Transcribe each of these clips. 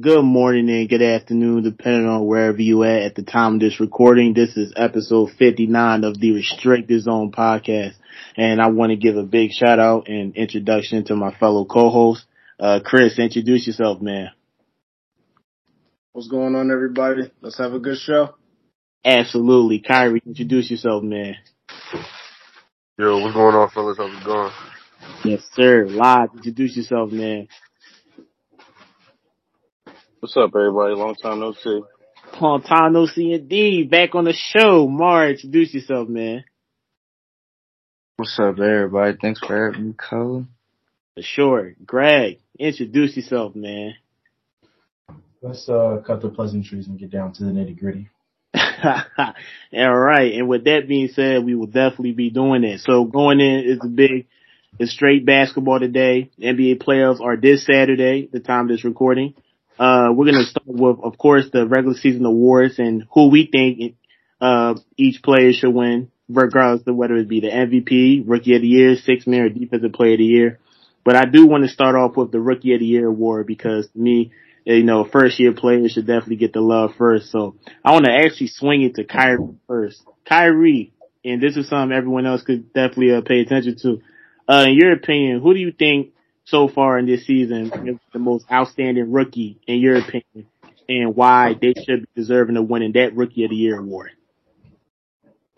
good morning and good afternoon, depending on wherever you at at the time of this recording. This is episode 59 of the Restricted Zone podcast. And I want to give a big shout out and introduction to my fellow co-host. Uh, Chris, introduce yourself, man. What's going on, everybody? Let's have a good show. Absolutely. Kyrie, introduce yourself, man. Yo, what's going on, fellas? How's it going? Yes, sir. Live, introduce yourself, man. What's up, everybody? Long time no see. Long time no see indeed. Back on the show. Mar, introduce yourself, man. What's up, everybody? Thanks for having me, Cole. For sure. Greg, introduce yourself, man. Let's uh, cut the pleasantries and get down to the nitty gritty. All right. And with that being said, we will definitely be doing it. So going in is a big, it's straight basketball today. NBA playoffs are this Saturday, the time of this recording. Uh, we're going to start with, of course, the regular season awards and who we think, uh, each player should win, regardless of whether it be the MVP, rookie of the year, six man or defensive player of the year. But I do want to start off with the rookie of the year award because to me, you know, first year players should definitely get the love first. So I want to actually swing it to Kyrie first. Kyrie, and this is something everyone else could definitely uh, pay attention to. Uh, in your opinion, who do you think so far in this season is the most outstanding rookie in your opinion and why they should be deserving of winning that rookie of the year award?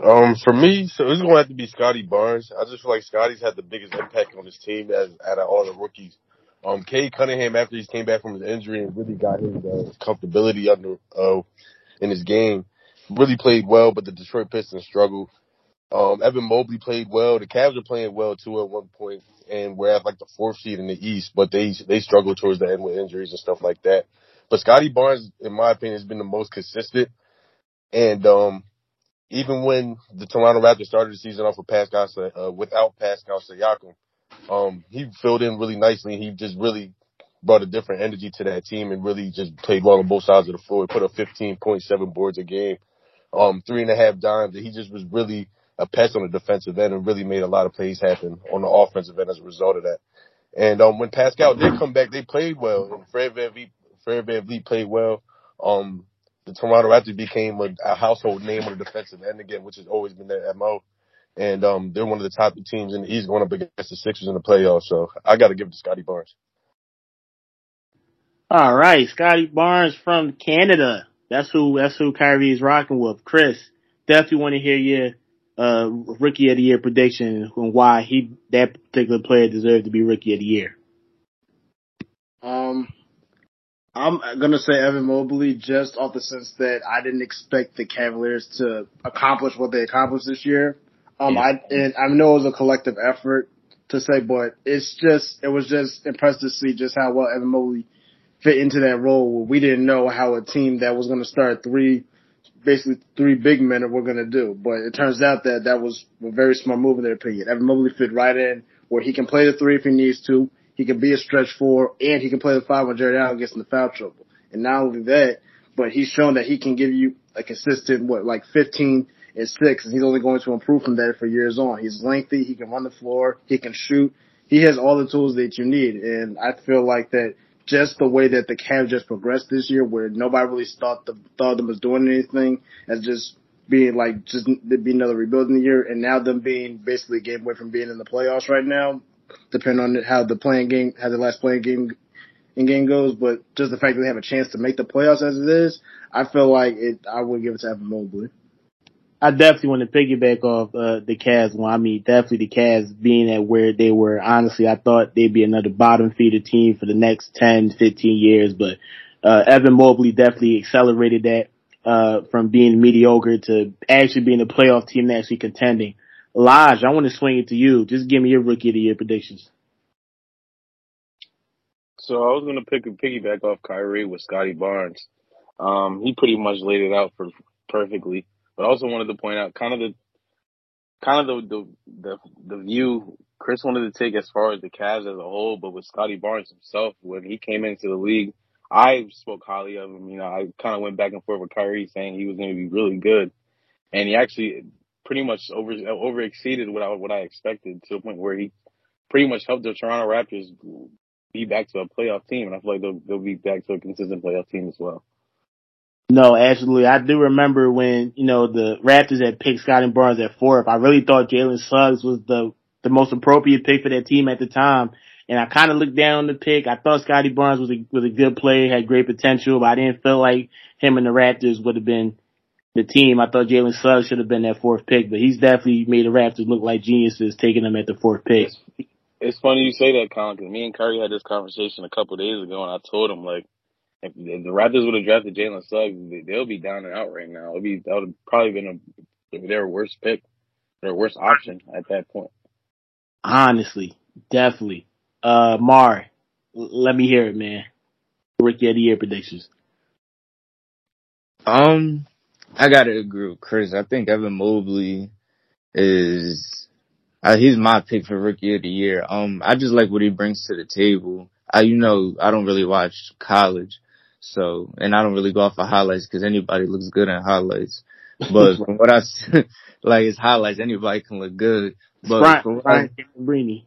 Um, for me, so it's going to have to be Scottie Barnes. I just feel like Scottie's had the biggest impact on his team as out of all the rookies. Um, Cade Cunningham, after he came back from his injury and really got his uh, comfortability under uh, in his game, really played well. But the Detroit Pistons struggled. Um, Evan Mobley played well. The Cavs are playing well too at one point, and we're at like the fourth seed in the East, but they they struggled towards the end with injuries and stuff like that. But Scottie Barnes, in my opinion, has been the most consistent. And um, even when the Toronto Raptors started the season off with Pascal uh, without Pascal Siakam, um, he filled in really nicely. He just really brought a different energy to that team and really just played well on both sides of the floor. He put up 15.7 boards a game, um, three and a half dimes. He just was really a pest on the defensive end and really made a lot of plays happen on the offensive end as a result of that. And um, when Pascal did come back, they played well. Fred VanVleet, played well. Um, the Toronto Raptors became a, a household name on the defensive end again, which has always been their MO and um, they're one of the top teams in the East going up against the Sixers in the playoffs. So I got to give it to Scottie Barnes. All right, Scottie Barnes from Canada. That's who. That's who Kyrie is rocking with. Chris, definitely want to hear your uh, rookie of the year prediction and why he that particular player deserved to be rookie of the year. Um, I'm gonna say Evan Mobley just off the sense that I didn't expect the Cavaliers to accomplish what they accomplished this year. Um, I and I know it was a collective effort to say, but it's just it was just impressive to see just how well Evan Mobley fit into that role. We didn't know how a team that was going to start three, basically three big men and we're going to do, but it turns out that that was a very smart move in their opinion. Evan Mobley fit right in where he can play the three if he needs to. He can be a stretch four and he can play the five when Jarrett Allen gets in the foul trouble. And not only that, but he's shown that he can give you a consistent, what, like 15 and six, and he's only going to improve from there for years on. He's lengthy, he can run the floor, he can shoot. He has all the tools that you need, and I feel like that just the way that the Cavs just progressed this year, where nobody really thought the, thought them was doing anything, as just being like just be another rebuilding year, and now them being basically a game away from being in the playoffs right now, depending on how the playing game, how the last playing game in game goes, but just the fact that they have a chance to make the playoffs as it is, I feel like it. I would give it to Evan Mobley. I definitely want to piggyback off uh, the Cavs one. I mean, definitely the Cavs being at where they were. Honestly, I thought they'd be another bottom feeder team for the next 10, 15 years, but uh, Evan Mobley definitely accelerated that uh, from being mediocre to actually being a playoff team and actually contending. Lodge, I want to swing it to you. Just give me your rookie of the year predictions. So I was going to pick a piggyback off Kyrie with Scottie Barnes. Um, he pretty much laid it out for perfectly. But I also wanted to point out kind of the kind of the the the, the view Chris wanted to take as far as the Cavs as a whole, but with Scottie Barnes himself, when he came into the league, I spoke highly of him. You know, I kind of went back and forth with Kyrie saying he was going to be really good, and he actually pretty much over over exceeded what I what I expected to the point where he pretty much helped the Toronto Raptors be back to a playoff team, and I feel like they'll they'll be back to a consistent playoff team as well. No, absolutely. I do remember when, you know, the Raptors had picked Scottie Barnes at fourth. I really thought Jalen Suggs was the, the most appropriate pick for that team at the time. And I kind of looked down the pick. I thought Scottie Barnes was a, was a good player, had great potential, but I didn't feel like him and the Raptors would have been the team. I thought Jalen Suggs should have been that fourth pick, but he's definitely made the Raptors look like geniuses taking him at the fourth pick. It's, it's funny you say that, Colin, because me and Curry had this conversation a couple days ago, and I told him like, if, if the Raptors would have drafted Jalen Suggs, they'll be down and out right now. It'd be that would have probably been a, their worst pick, their worst option at that point. Honestly, definitely. Uh, Mar, let me hear it, man. Rookie of the year predictions. Um, I gotta agree with Chris. I think Evan Mobley is, uh, he's my pick for rookie of the year. Um, I just like what he brings to the table. I, you know, I don't really watch college, so, and I don't really go off of highlights because anybody looks good in highlights. But from what I, like his highlights, anybody can look good. But Brian, from what Brian I, Brini.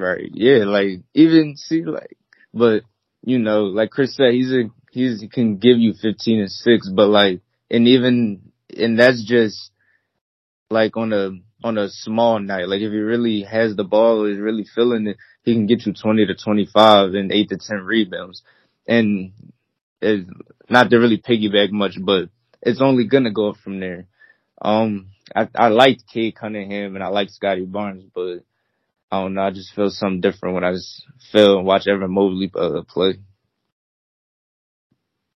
right, yeah, like even see like, but you know, like Chris said, he's a, he's, he can give you 15 and six, but like, and even, and that's just like on a, on a small night. Like if he really has the ball, is really feeling it, he can get you 20 to 25 and 8 to 10 rebounds. And it's not to really piggyback much, but it's only gonna go up from there. Um, I, I liked Cade Cunningham and I liked Scottie Barnes, but I don't know. I just feel something different when I just feel and watch Evan Mobley uh, play.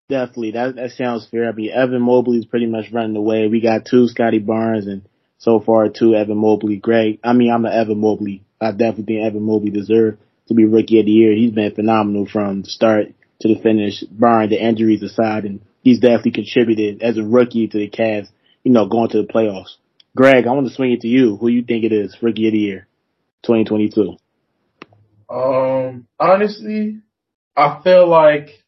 Definitely. That that sounds fair. I mean, Evan Mobley is pretty much running away. We got two Scottie Barnes and so far two Evan Mobley. Great. I mean, I'm an Evan Mobley. I definitely think Evan Mobley deserved to be rookie of the year. He's been phenomenal from the start to the finish, barring the injuries aside, and he's definitely contributed as a rookie to the Cavs, you know, going to the playoffs. Greg, I want to swing it to you. Who you think it is, rookie of the year, 2022? Um, honestly, I feel like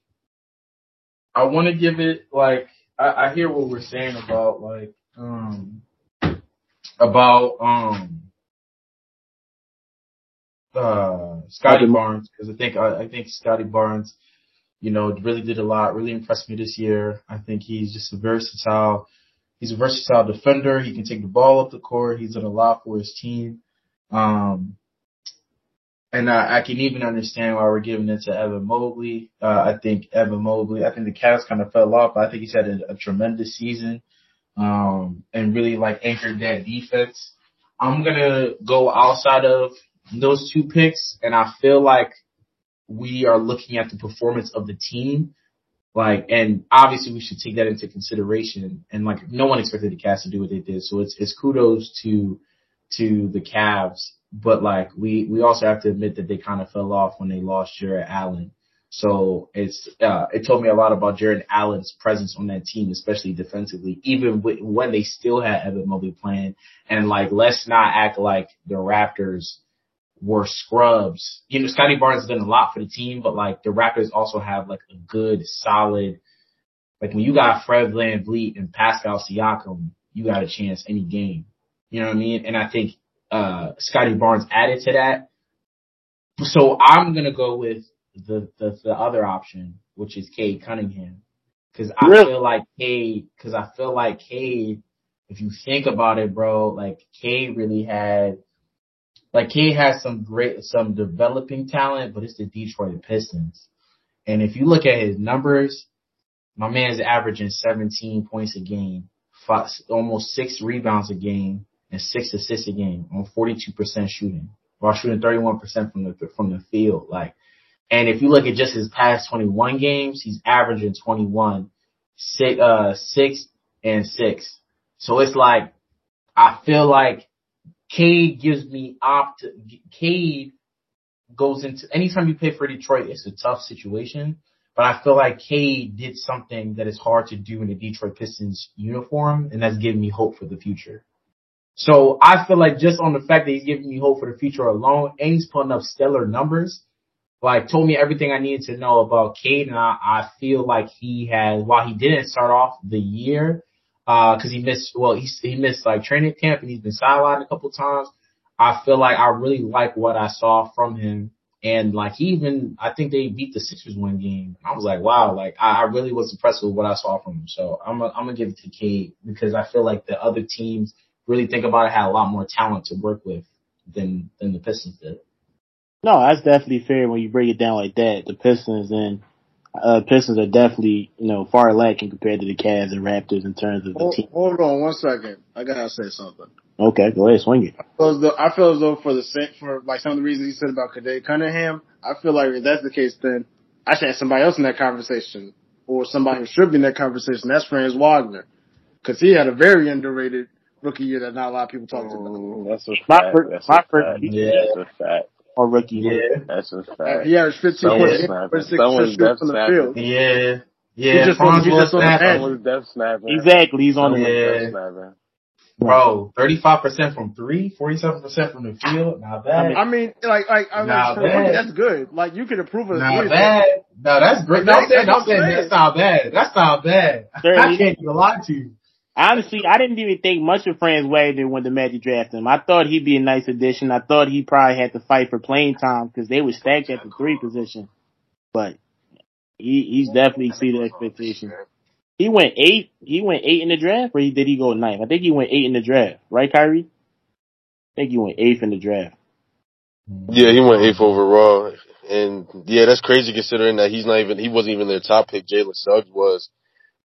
I want to give it like I, I hear what we're saying about like um about um uh Scottie Barnes because I think I, I think Scottie Barnes, you know, really did a lot, really impressed me this year. I think he's just a versatile he's a versatile defender. He can take the ball up the court. He's done a lot for his team. Um and I, I can even understand why we're giving it to Evan Mobley. Uh, I think Evan Mobley, I think the Cavs kind of fell off, but I think he's had a, a tremendous season, um, and really like anchored that defense. I'm gonna go outside of those two picks, and I feel like we are looking at the performance of the team. Like, and obviously we should take that into consideration. And like, no one expected the Cavs to do what they did. So it's, it's kudos to, to the Cavs but like we we also have to admit that they kind of fell off when they lost Jarrett Allen. So it's uh, it told me a lot about Jarrett Allen's presence on that team, especially defensively, even when they still had Evan Mobley playing. And like, let's not act like the Raptors were scrubs. You know, Scottie Barnes has done a lot for the team, but like the Raptors also have like a good, solid. Like when you got Fred VanVleet and Pascal Siakam, you got a chance any game. You know what I mean? And I think uh, Scottie Barnes added to that. So I'm gonna go with the the, the other option, which is Cade Cunningham, because I Really? feel like Cade, because I feel like Cade, if you think about it, bro, like Cade really had, like he has some great, some developing talent, but it's the Detroit Pistons, and if you look at his numbers, my man's averaging 17 points a game, five, almost six rebounds a game, and six assists a game on 42% shooting while shooting 31% from the, from the field. Like, and if you look at just his past 21 games, he's averaging 21, six, uh, six and six. So it's like, I feel like Cade gives me opt, Cade goes into, anytime you play for Detroit, it's a tough situation. But I feel like Cade did something that is hard to do in the Detroit Pistons uniform, and that's giving me hope for the future. So I feel like just on the fact that he's giving me hope for the future alone, and he's putting up stellar numbers, like told me everything I needed to know about Cade, and I, I feel like he has, while he didn't start off the year, uh, cause he missed, well, he, he missed like training camp and he's been sidelined a couple times. I feel like I really like what I saw from him And like he even, I think they beat the Sixers one game. I was like, wow, like I, I really was impressed with what I saw from him. So I'm, a, I'm gonna give it to Cade because I feel like the other teams really think about it had a lot more talent to work with than than the Pistons did. No, that's definitely fair when you break it down like that. The Pistons and uh, Pistons are definitely you know far lacking compared to the Cavs and Raptors in terms of the Hold, team. hold on one second. I gotta say something. Okay, go ahead, swing it. I feel as though, I feel as though for the same, for like some of the reasons you said about Cade Cunningham, I feel like if that's the case, then I should have somebody else in that conversation, or somebody who should be in that conversation. That's Franz Wagner, because he had a very underrated rookie year that not a lot of people talked about. That's a My fact. fir- That's my a fact. Yeah. That's a fact. Or rookie. Yeah, That's a fact. He averaged 15 Someone's points, snapping. 46 Someone's shoots from the death field. yeah, He yeah. just Franz on- he was just on the snapping. edge. Someone's death snapping. Exactly, he's on Someone's the Yeah. death snapping. Bro, 35% from three, 47% from the field. Not bad. I mean, like, like, I'm Nah, like, for a rookie, bad. that's good. Like, you can improve a Not three. bad. No, that's great. Don't say, That's don't what say I'm saying that's saying. not bad. That's not bad. Sir, I he- can't even lie to you. Honestly, I didn't even think much of Franz Wagner when the Magic drafted him. I thought he'd be a nice addition. I thought he probably had to fight for playing time because they were stacked at the three position. But he he's definitely exceeded expectations. He went eight. He went eight in the draft, or he, did he go ninth? I think he went eight in the draft, right, Kyrie? I think he went eighth in the draft. Yeah, he went eighth overall, and yeah, that's crazy considering that he's not even he wasn't even their top pick. Jalen Suggs was.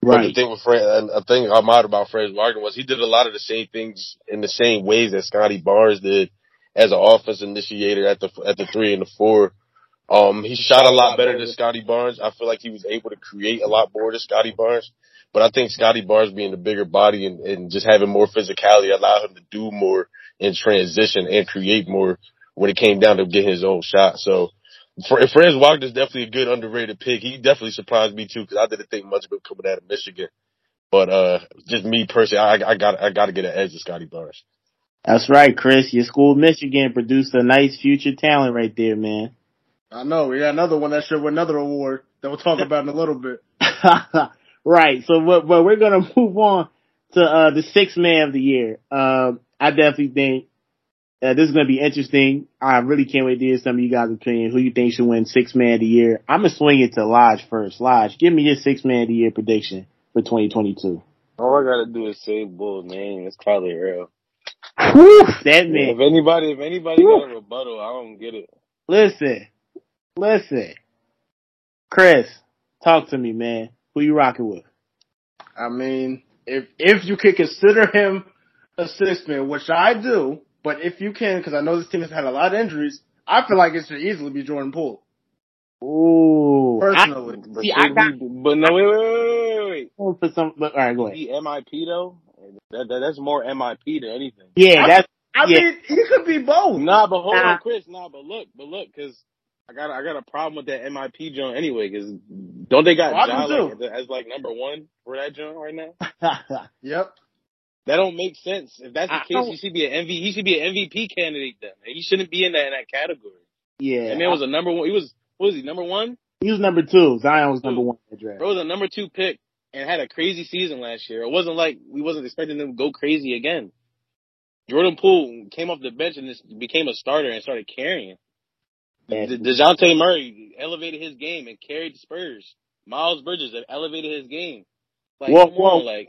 But the thing with and a thing I'm out about Franz Wagner was he did a lot of the same things in the same ways that Scottie Barnes did as an offense initiator at the at the three and the four. Um, he shot a lot better than Scottie Barnes. I feel like he was able to create a lot more than Scottie Barnes. But I think Scottie Barnes being the bigger body and, and just having more physicality allowed him to do more in transition and create more when it came down to getting his own shot. So Franz Wagner's definitely a good underrated pick. He definitely surprised me too because I didn't think much of him coming out of Michigan. But uh, just me personally, I, I got I got to get an edge to Scottie Barnes. That's right, Chris. Your school, Michigan, produced a nice future talent right there, man. I know. We got another one that should win another award that we'll talk about in a little bit. right. So, but, but we're gonna move on to uh the sixth man of the year. Um, I definitely think uh, this is gonna be interesting. I really can't wait to hear some of you guys' opinion. Who you think should win six man of the year? I'm gonna swing it to Lodge first. Lodge, give me your six man of the year prediction for 2022. All I gotta do is say Bull's name. It's Tyler Herro. Whew, that If anybody, if anybody got a rebuttal, I don't get it. Listen, listen. Chris, talk to me, man. Who you rocking with? I mean, if if you could consider him a sixth man, which I do, but if you can, because I know this team has had a lot of injuries, I feel like it should easily be Jordan Poole. Ooh, Personally, But, See, I got- but no, wait, wait, wait, wait, wait. for some. But, all right, go ahead. He MIP though. That, that that's more MIP than anything. Yeah, that's I Yeah. mean, he could be both. Nah, but hold Nah. on, Chris. Nah, but look, but look, because I got I got a problem with that MIP joint anyway. Because don't they got I do like, as like number one for that joint right now? Yep. That don't make sense. If that's the I case, he should be an MV. He should be an MVP candidate then. He shouldn't be in that in that category. yeah. And man was a number one. He was what was he number one? he was number two. Zion was number one in the draft. Bro was a number two pick and had a crazy season last year. It wasn't like we wasn't expecting him to go crazy again. Jordan Poole came off the bench and just became a starter and started carrying. De- DeJounte Murray elevated his game and carried the Spurs. Miles Bridges elevated his game. Like, Whoa, whoa. on, like,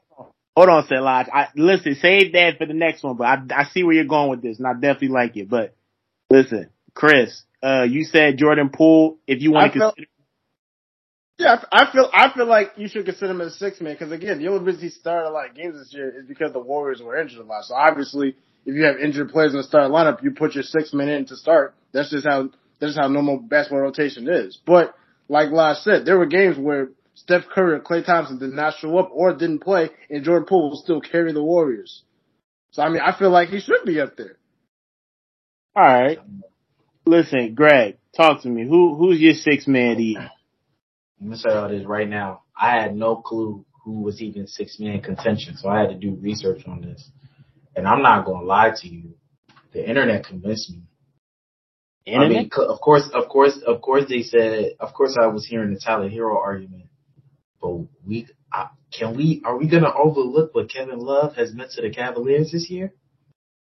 Hold on, Lodge. I listen. Save that for the next one. But I, I see where you're going with this, and I definitely like it. But listen, Chris, uh, you said Jordan Poole. If you want to felt- consider, Yeah, I feel I feel like you should consider him as a six man because again, the only reason he started a lot of games this year is because the Warriors were injured a lot. So obviously, if you have injured players in the starting lineup, you put your six men in to start. That's just how that's just how normal basketball rotation is. But like Lars said, there were games where Steph Curry or Klay Thompson did not show up or didn't play, and Jordan Poole will still carry the Warriors. So I mean, I feel like he should be up there. all right. Listen, Greg, talk to me. Who who's your six man of the year? I'm gonna say all this right now. I had no clue who was even six man contention, so I had to do research on this. And I'm not gonna lie to you, the internet convinced me. I Internet? mean, of course, of course, of course, they said, of course, I was hearing the Tyler Herro argument, but we I, can we are we gonna overlook what Kevin Love has meant to the Cavaliers this year?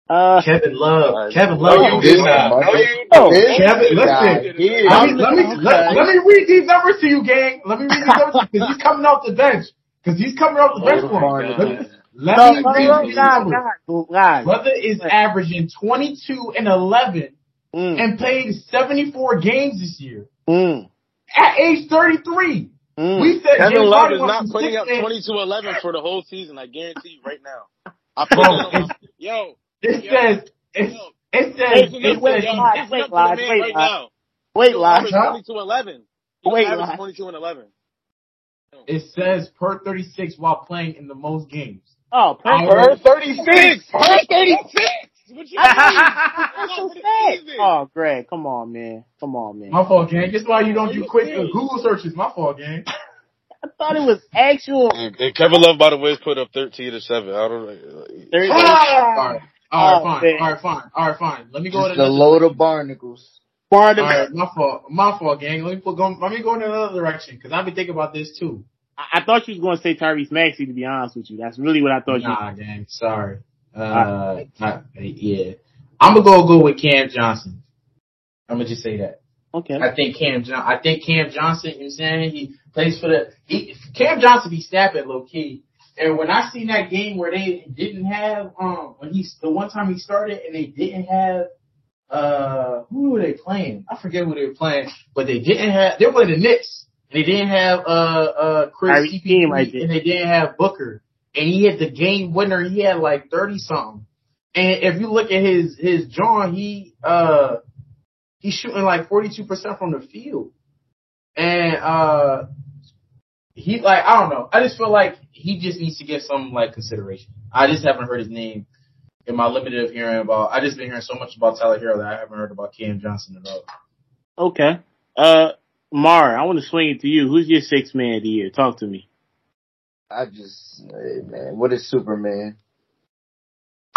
Uh, Kevin Love. Uh, Kevin Love. you you did not. No, you Oh, didn't. Kevin, No, listen. did Let me, let me, let, let me read these numbers to you, gang. Let me read these numbers because he's coming off the bench. Because he's coming off the bench Oh, for him. Let me, let no, me no, read no, these guys, numbers. guys, guys. Brother is averaging 22 and 11 Mm, and played 74 games this year mm, at age 33. Mm. We said Kevin James Love Harden is not putting up and- 22 11 for the whole season. I guarantee you right now. I put Bro, that on my, it's- yo, It yo, says, it's, yo. it says, Wait, Listen wait, up, wait, yo, Lodge, listen wait, up to the Lodge, man wait, right Lodge. now. Wait, He'll Lodge. average Huh? 22 11. He'll Wait, average Lodge. 22 and 11. it says per 36 while playing in the most games. Oh, I perfect. heard- 36! Per 36! What you mean? That's so for the sad. season. Oh, Greg, come on, man. Come on, man. My fault, gang. That's why you don't do quick uh. Google searches. My fault, gang. I thought it was actual. And, and Kevin Love, by the way, is put up 13 to 7. I don't know. Thursday. All right, all right, Oh, fine, man. all right, fine, all right, fine. Let me go Just in a load direction. of barnacles. All Barnum. right, my fault, my fault, gang. Let me put, go, let me go in another direction because I've been thinking about this too. I, I thought you was going to say Tyrese Maxey. To be honest with you, that's really what I thought you. Nah, gang. Sorry. Uh, not, yeah. I'm gonna go go with Cam Johnson. I'm gonna just say that. Okay. I think Cam John. I think Cam Johnson. You know what I'm saying he plays for the. He, Cam Johnson be snapping low key. And when I seen that game where they didn't have um when he's the one time he started and they didn't have uh who were they playing? I forget who they were playing, but they didn't have they were playing the Knicks. And they didn't have uh uh Chris team right there. CP3 and they didn't have Booker. And he had the game winner. He had like thirty something. And if you look at his his John, he uh he's shooting like forty two percent from the field. And uh he like I don't know. I just feel like he just needs to get some like consideration. I just haven't heard his name in my limited of hearing about. I just been hearing so much about Tyler Herro that I haven't heard about Cam Johnson at all. Okay. Uh, Mar, I want to swing it to you. Who's your sixth man of the year? Talk to me. I just, hey, man, what is Superman?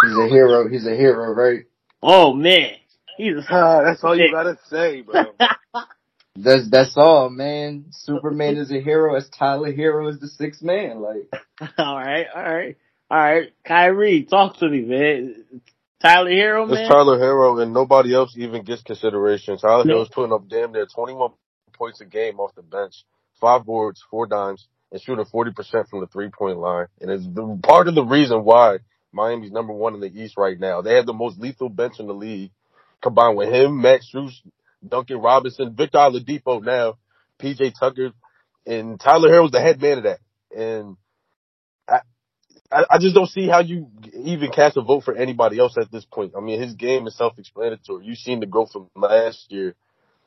He's a hero. He's a hero, right? Oh man, he's a Ah, that's all you gotta say, bro. That's that's all, man. Superman is a hero. As Tyler Herro is the sixth man. Like all right, all right, all right. Kyrie, talk to me, man. Tyler Herro, man. It's Tyler Herro, and nobody else even gets consideration. Tyler No. Herro's putting up damn near 21 points a game off the bench, five boards, four dimes, and shooting 40% from the three point line. And it's the, part of the reason why Miami's number one in the East right now. They have the most lethal bench in the league, combined with him, Max Strus, Duncan Robinson, Victor Oladipo now, PJ Tucker, and Tyler Herro's the head man of that. And I, I, I just don't see how you even cast a vote for anybody else at this point. I mean, his game is self-explanatory. You've seen the growth from last year,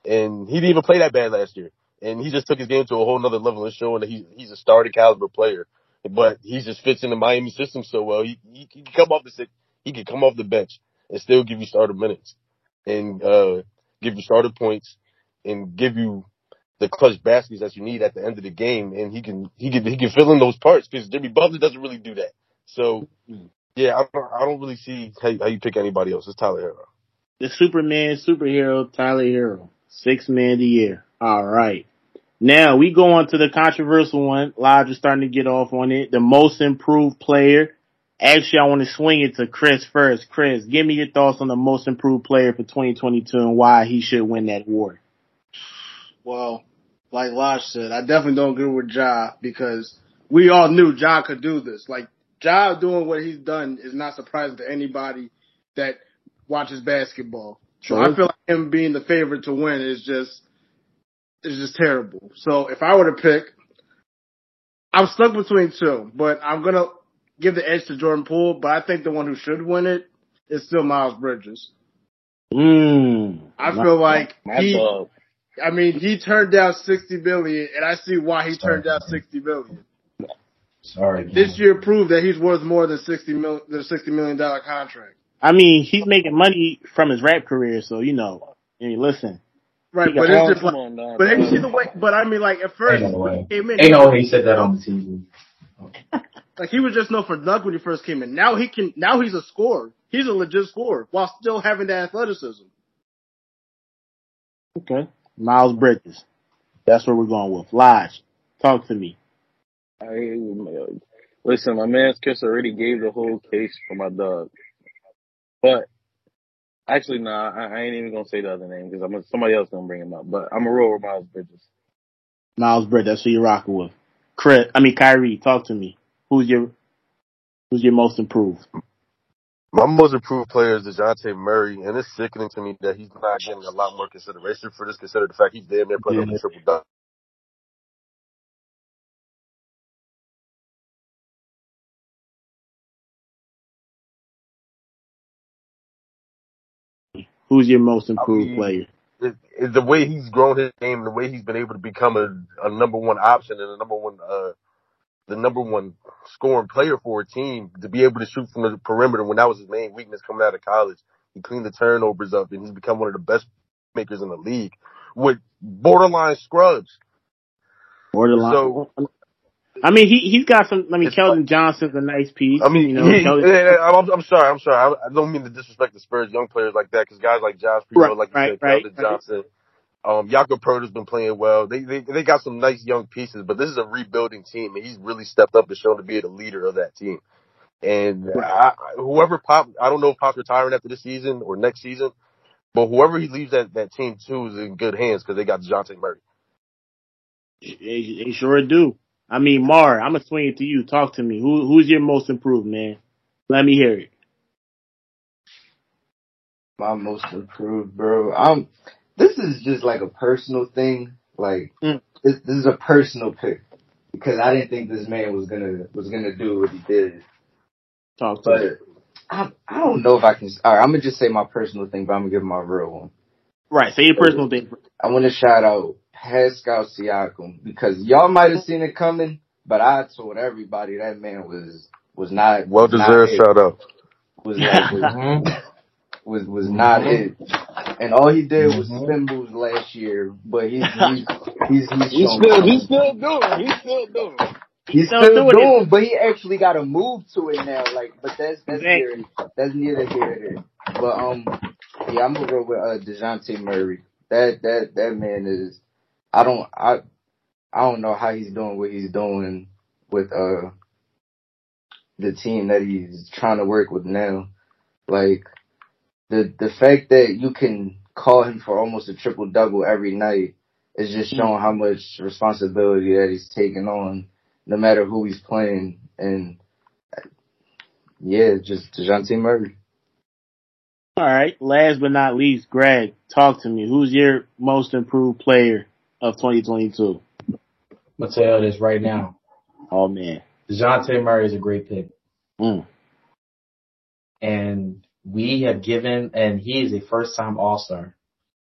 and he didn't even play that bad last year. And he just took his game to a whole nother level and showing that he's he's a starting caliber player. But he just fits in the Miami system so well. He, he, he can come off the he can come off the bench and still give you starter minutes and uh give you starter points and give you the clutch baskets that you need at the end of the game. And he can he can he can fill in those parts because Jimmy Butler doesn't really do that. So yeah, I don't I don't really see how, how you pick anybody else. It's Tyler Herro. the Superman superhero Tyler Herro, six man of the year. All right. Now we go on to the controversial one. Lodge is starting to get off on it. The most improved player. Actually, I want to swing it to Chris first. Chris, give me your thoughts on the most improved player for 2022 and why he should win that award. Well, like Lodge said, I definitely don't agree with Ja because we all knew Ja could do this. Like Ja doing what he's done is not surprising to anybody that watches basketball. So Sure. I feel like him being the favorite to win is just is just terrible. So if I were to pick, I'm stuck between two, but I'm gonna give the edge to Jordan Poole. But I think the one who should win it is still Miles Bridges. Mm. I feel like he. I mean, he turned down 60 billion, and I see why he turned down 60 billion. Sorry. man. This year proved that he's worth more than 60 mil, the 60 million dollar contract. I mean, he's making money from his rap career, so you know. I mean, listen. Right, but got- it's just Come like, on but have you bro. the way? But I mean, like at first Ain't no way. he came in, Ain't no way he said that on the TV. like he was just known for dunk when he first came in. Now he can. Now he's a scorer. He's a legit scorer while still having that athleticism. Okay. Miles Bridges. That's where we're going with. Lodge, talk to me. I, listen, my man's kiss already gave the whole case for my dog. But actually, no, nah, I, I, ain't even gonna say the other name because I'm somebody else gonna bring him up. But I'm a roll with Miles Bridges. Miles Bridges, that's who you're rocking with. Chris, I mean Kyrie, talk to me. Who's your who's your most improved? My most improved player is Dejounte Murray, and it's sickening to me that he's not getting a lot more consideration for this, considering the fact he's damn near playing yeah. triple double. Who's your most improved I mean, player? It, the way he's grown his game, the way he's been able to become a, a number one option and a number one, uh, the number one scoring player for a team to be able to shoot from the perimeter when that was his main weakness coming out of college. He cleaned the turnovers up and he's become one of the best makers in the league with borderline scrubs. Borderline. So I mean, he he's got some. I mean, Keldon Johnson's a nice piece. I mean, you know, he, I'm, I'm sorry, I'm sorry. I, I, don't mean to disrespect the Spurs young players like that because guys like Josh Primo, right, like you right, said, right, Keldon Johnson, um, Jakob Poeltl's been playing well. They, they they got some nice young pieces, but this is a rebuilding team, and he's really stepped up and shown to be the leader of that team. And I, whoever Pop, I don't know if Pop's retiring after this season or next season, but whoever he leaves that that team to is in good hands because they got Dejounte Murray. They, they sure do. I mean, Mar, I'm gonna swing it to you. Talk to me. Who who's your most improved man? Let me hear it. My most improved, bro. I'm. This is just like a personal thing. Like mm. this, this is a personal pick because I didn't think this man was gonna was gonna do what he did. Talk to but me. I I don't know if I can. All right, I'm gonna just say my personal thing, but I'm gonna give my real one. Right. Say your personal thing. I want to shout out Pascal Siakam because y'all might have seen it coming, but I told everybody that man was was not well deserved shout out. Was like, was, was was not mm-hmm. it, and all he did was mm-hmm. spin moves last year. But he's he's he's he's, he's still he's still doing he's still doing. He's still, still doing, doing but he actually got to move to it now. Like, but that's that's neither that's neither here nor there. But um, yeah, I'm gonna go with uh, Dejounte Murray. That that that man is I don't I I don't know how he's doing what he's doing with uh the team that he's trying to work with now. Like the the fact that you can call him for almost a triple double every night is just mm-hmm. showing how much responsibility that he's taking on, no matter who he's playing. And yeah, just Dejounte Murray. All right. Last but not least, Greg, talk to me. Who's your most improved player of 2022? I'm gonna tell you this right now. Oh man, Dejounte Murray is a great pick. Mm. And we have given, and he is a first time All Star.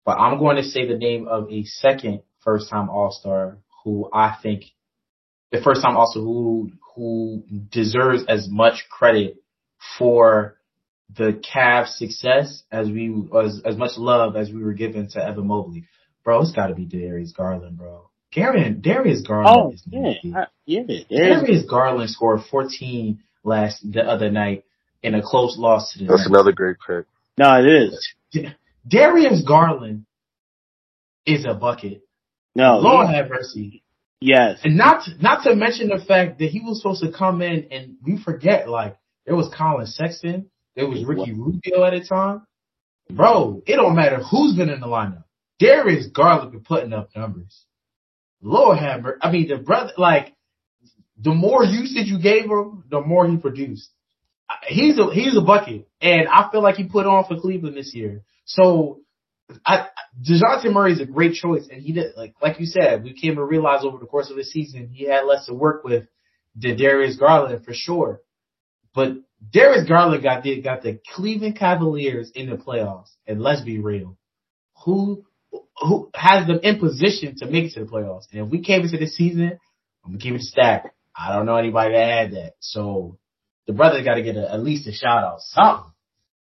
But I'm going to say the name of a second first time All Star who I think the first time also who who deserves as much credit for the Cavs success as we as as much love as we were given to Evan Mobley. Bro, it's got to be Darius Garland, bro. Garion, Darius Garland oh, is yeah, yeah. Darius Garland scored 14 last the other night in a close loss to the. That's Nets. another great pick. No, it is. Darius Garland is a bucket. No, Lord have mercy. Yes, and not to, not to mention the fact that he was supposed to come in and we forget like there was Collin Sexton, there was Ricky Rubio at the time. Bro, it don't matter who's been in the lineup. Darius Garland been putting up numbers. Lord Hammer, I mean the brother, like the more usage you gave him, the more he produced. He's a he's a bucket, and I feel like he put on for Cleveland this year. So, I Dejounte Murray is a great choice, and he did like like you said, we came to realize over the course of the season he had less to work with than Darius Garland for sure. But Darius Garland got the got the Cleveland Cavaliers in the playoffs, and let's be real, who who has them in position to make it to the playoffs. And if we came into the season, I'm gonna keep it stacked. I don't know anybody that had that. So the brothers got to get a, at least a shout out, something.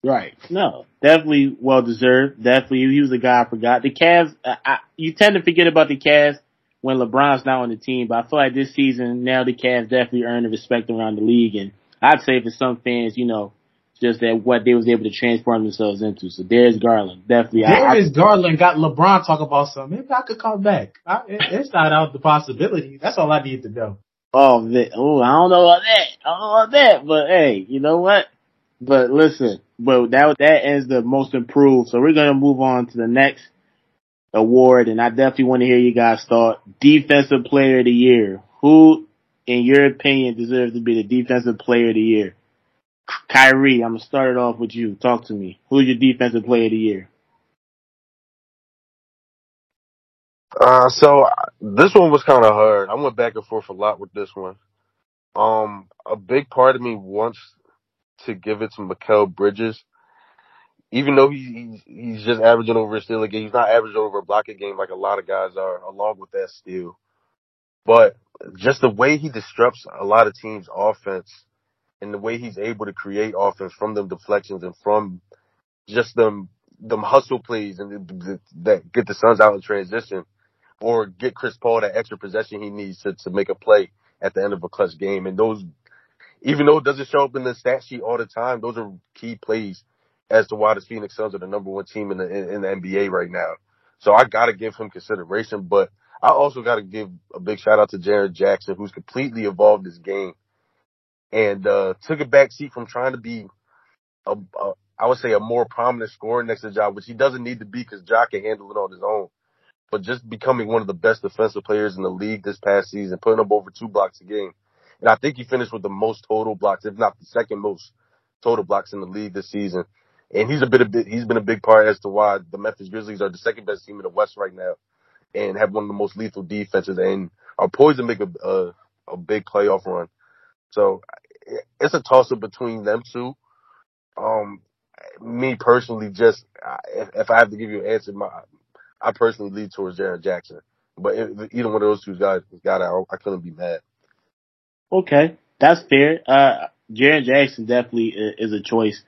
Right. No, definitely well deserved. Definitely, he was a guy I forgot. The Cavs, I, I, you tend to forget about the Cavs when LeBron's not on the team, but I feel like this season now the Cavs definitely earn the respect around the league, and I'd say for some fans, you know, just that what they was able to transform themselves into. So Darius Garland, definitely. Darius I, Garland got LeBron talk about something. Maybe I could come back. I, it, it's not out the possibility. That's all I need to know. Oh, oh, I don't know about that. I don't know about that, but hey, you know what? But listen, but that that ends the most improved. So we're gonna move on to the next award, and I definitely want to hear you guys thought. Defensive Player of the Year. Who, in your opinion, deserves to be the Defensive Player of the Year? Kyrie, I'm gonna start it off with you. Talk to me. Who's your Defensive Player of the Year? Uh, so this one was kind of hard. I went back and forth a lot with this one. Um, a big part of me wants to give it to Mikal Bridges, even though he, he's he's just averaging over a steal a game. He's not averaging over a block a game like a lot of guys are, along with that steal. But just the way he disrupts a lot of teams' offense and the way he's able to create offense from them deflections and from just them them hustle plays and that get the Suns out in transition or get Chris Paul that extra possession he needs to, to make a play at the end of a clutch game. And those, even though it doesn't show up in the stat sheet all the time, those are key plays as to why the Phoenix Suns are the number one team in the in, in the NBA right now. So I got to give him consideration, but I also got to give a big shout out to Jaren Jackson, who's completely evolved his game and uh, took a back seat from trying to be a, a I would say a more prominent scorer next to Ja, which he doesn't need to be because Ja can handle it on his own but just becoming one of the best defensive players in the league this past season, putting up over two blocks a game. And I think he finished with the most total blocks, if not the second most total blocks in the league this season. And he's a bit, a bit, he's been a big part as to why the Memphis Grizzlies are the second best team in the West right now and have one of the most lethal defenses and are poised to make a, a, a big playoff run. So it's a toss up between them two. Um, me personally, just if, if I have to give you an answer, my I personally lead towards Jaren Jackson. But if either one of those two guys got out, I couldn't be mad. Okay, that's fair. Uh, Jaren Jackson definitely is a choice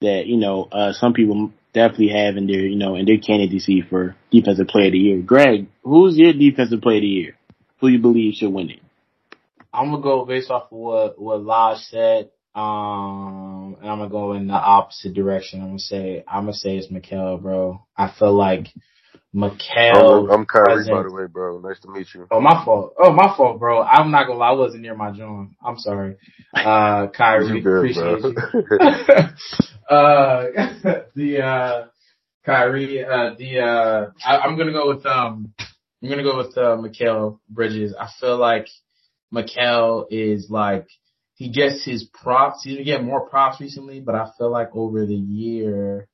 that you know uh, some people definitely have in their you know in their candidacy for defensive player of the year. Greg, who's your defensive player of the year? Who you believe should win it? I'm gonna go based off of what what Laj said. Um, and I'm gonna go in the opposite direction. I'm gonna say I'm gonna say it's Mikal, bro. I feel like Mikal. I'm, I'm Kyrie, by the way, bro. Nice to meet you. Oh, my fault. Oh, my fault, bro. I'm not gonna lie. I wasn't near my John. I'm sorry. Uh, Kyrie, good, appreciate bro. you. uh, the, uh, Kyrie, uh, the, uh, I, am gonna go with, um, I'm gonna go with, uh, Bridges. I feel like Mikal is like, he gets his props. He's been getting more props recently, but I feel like over the year,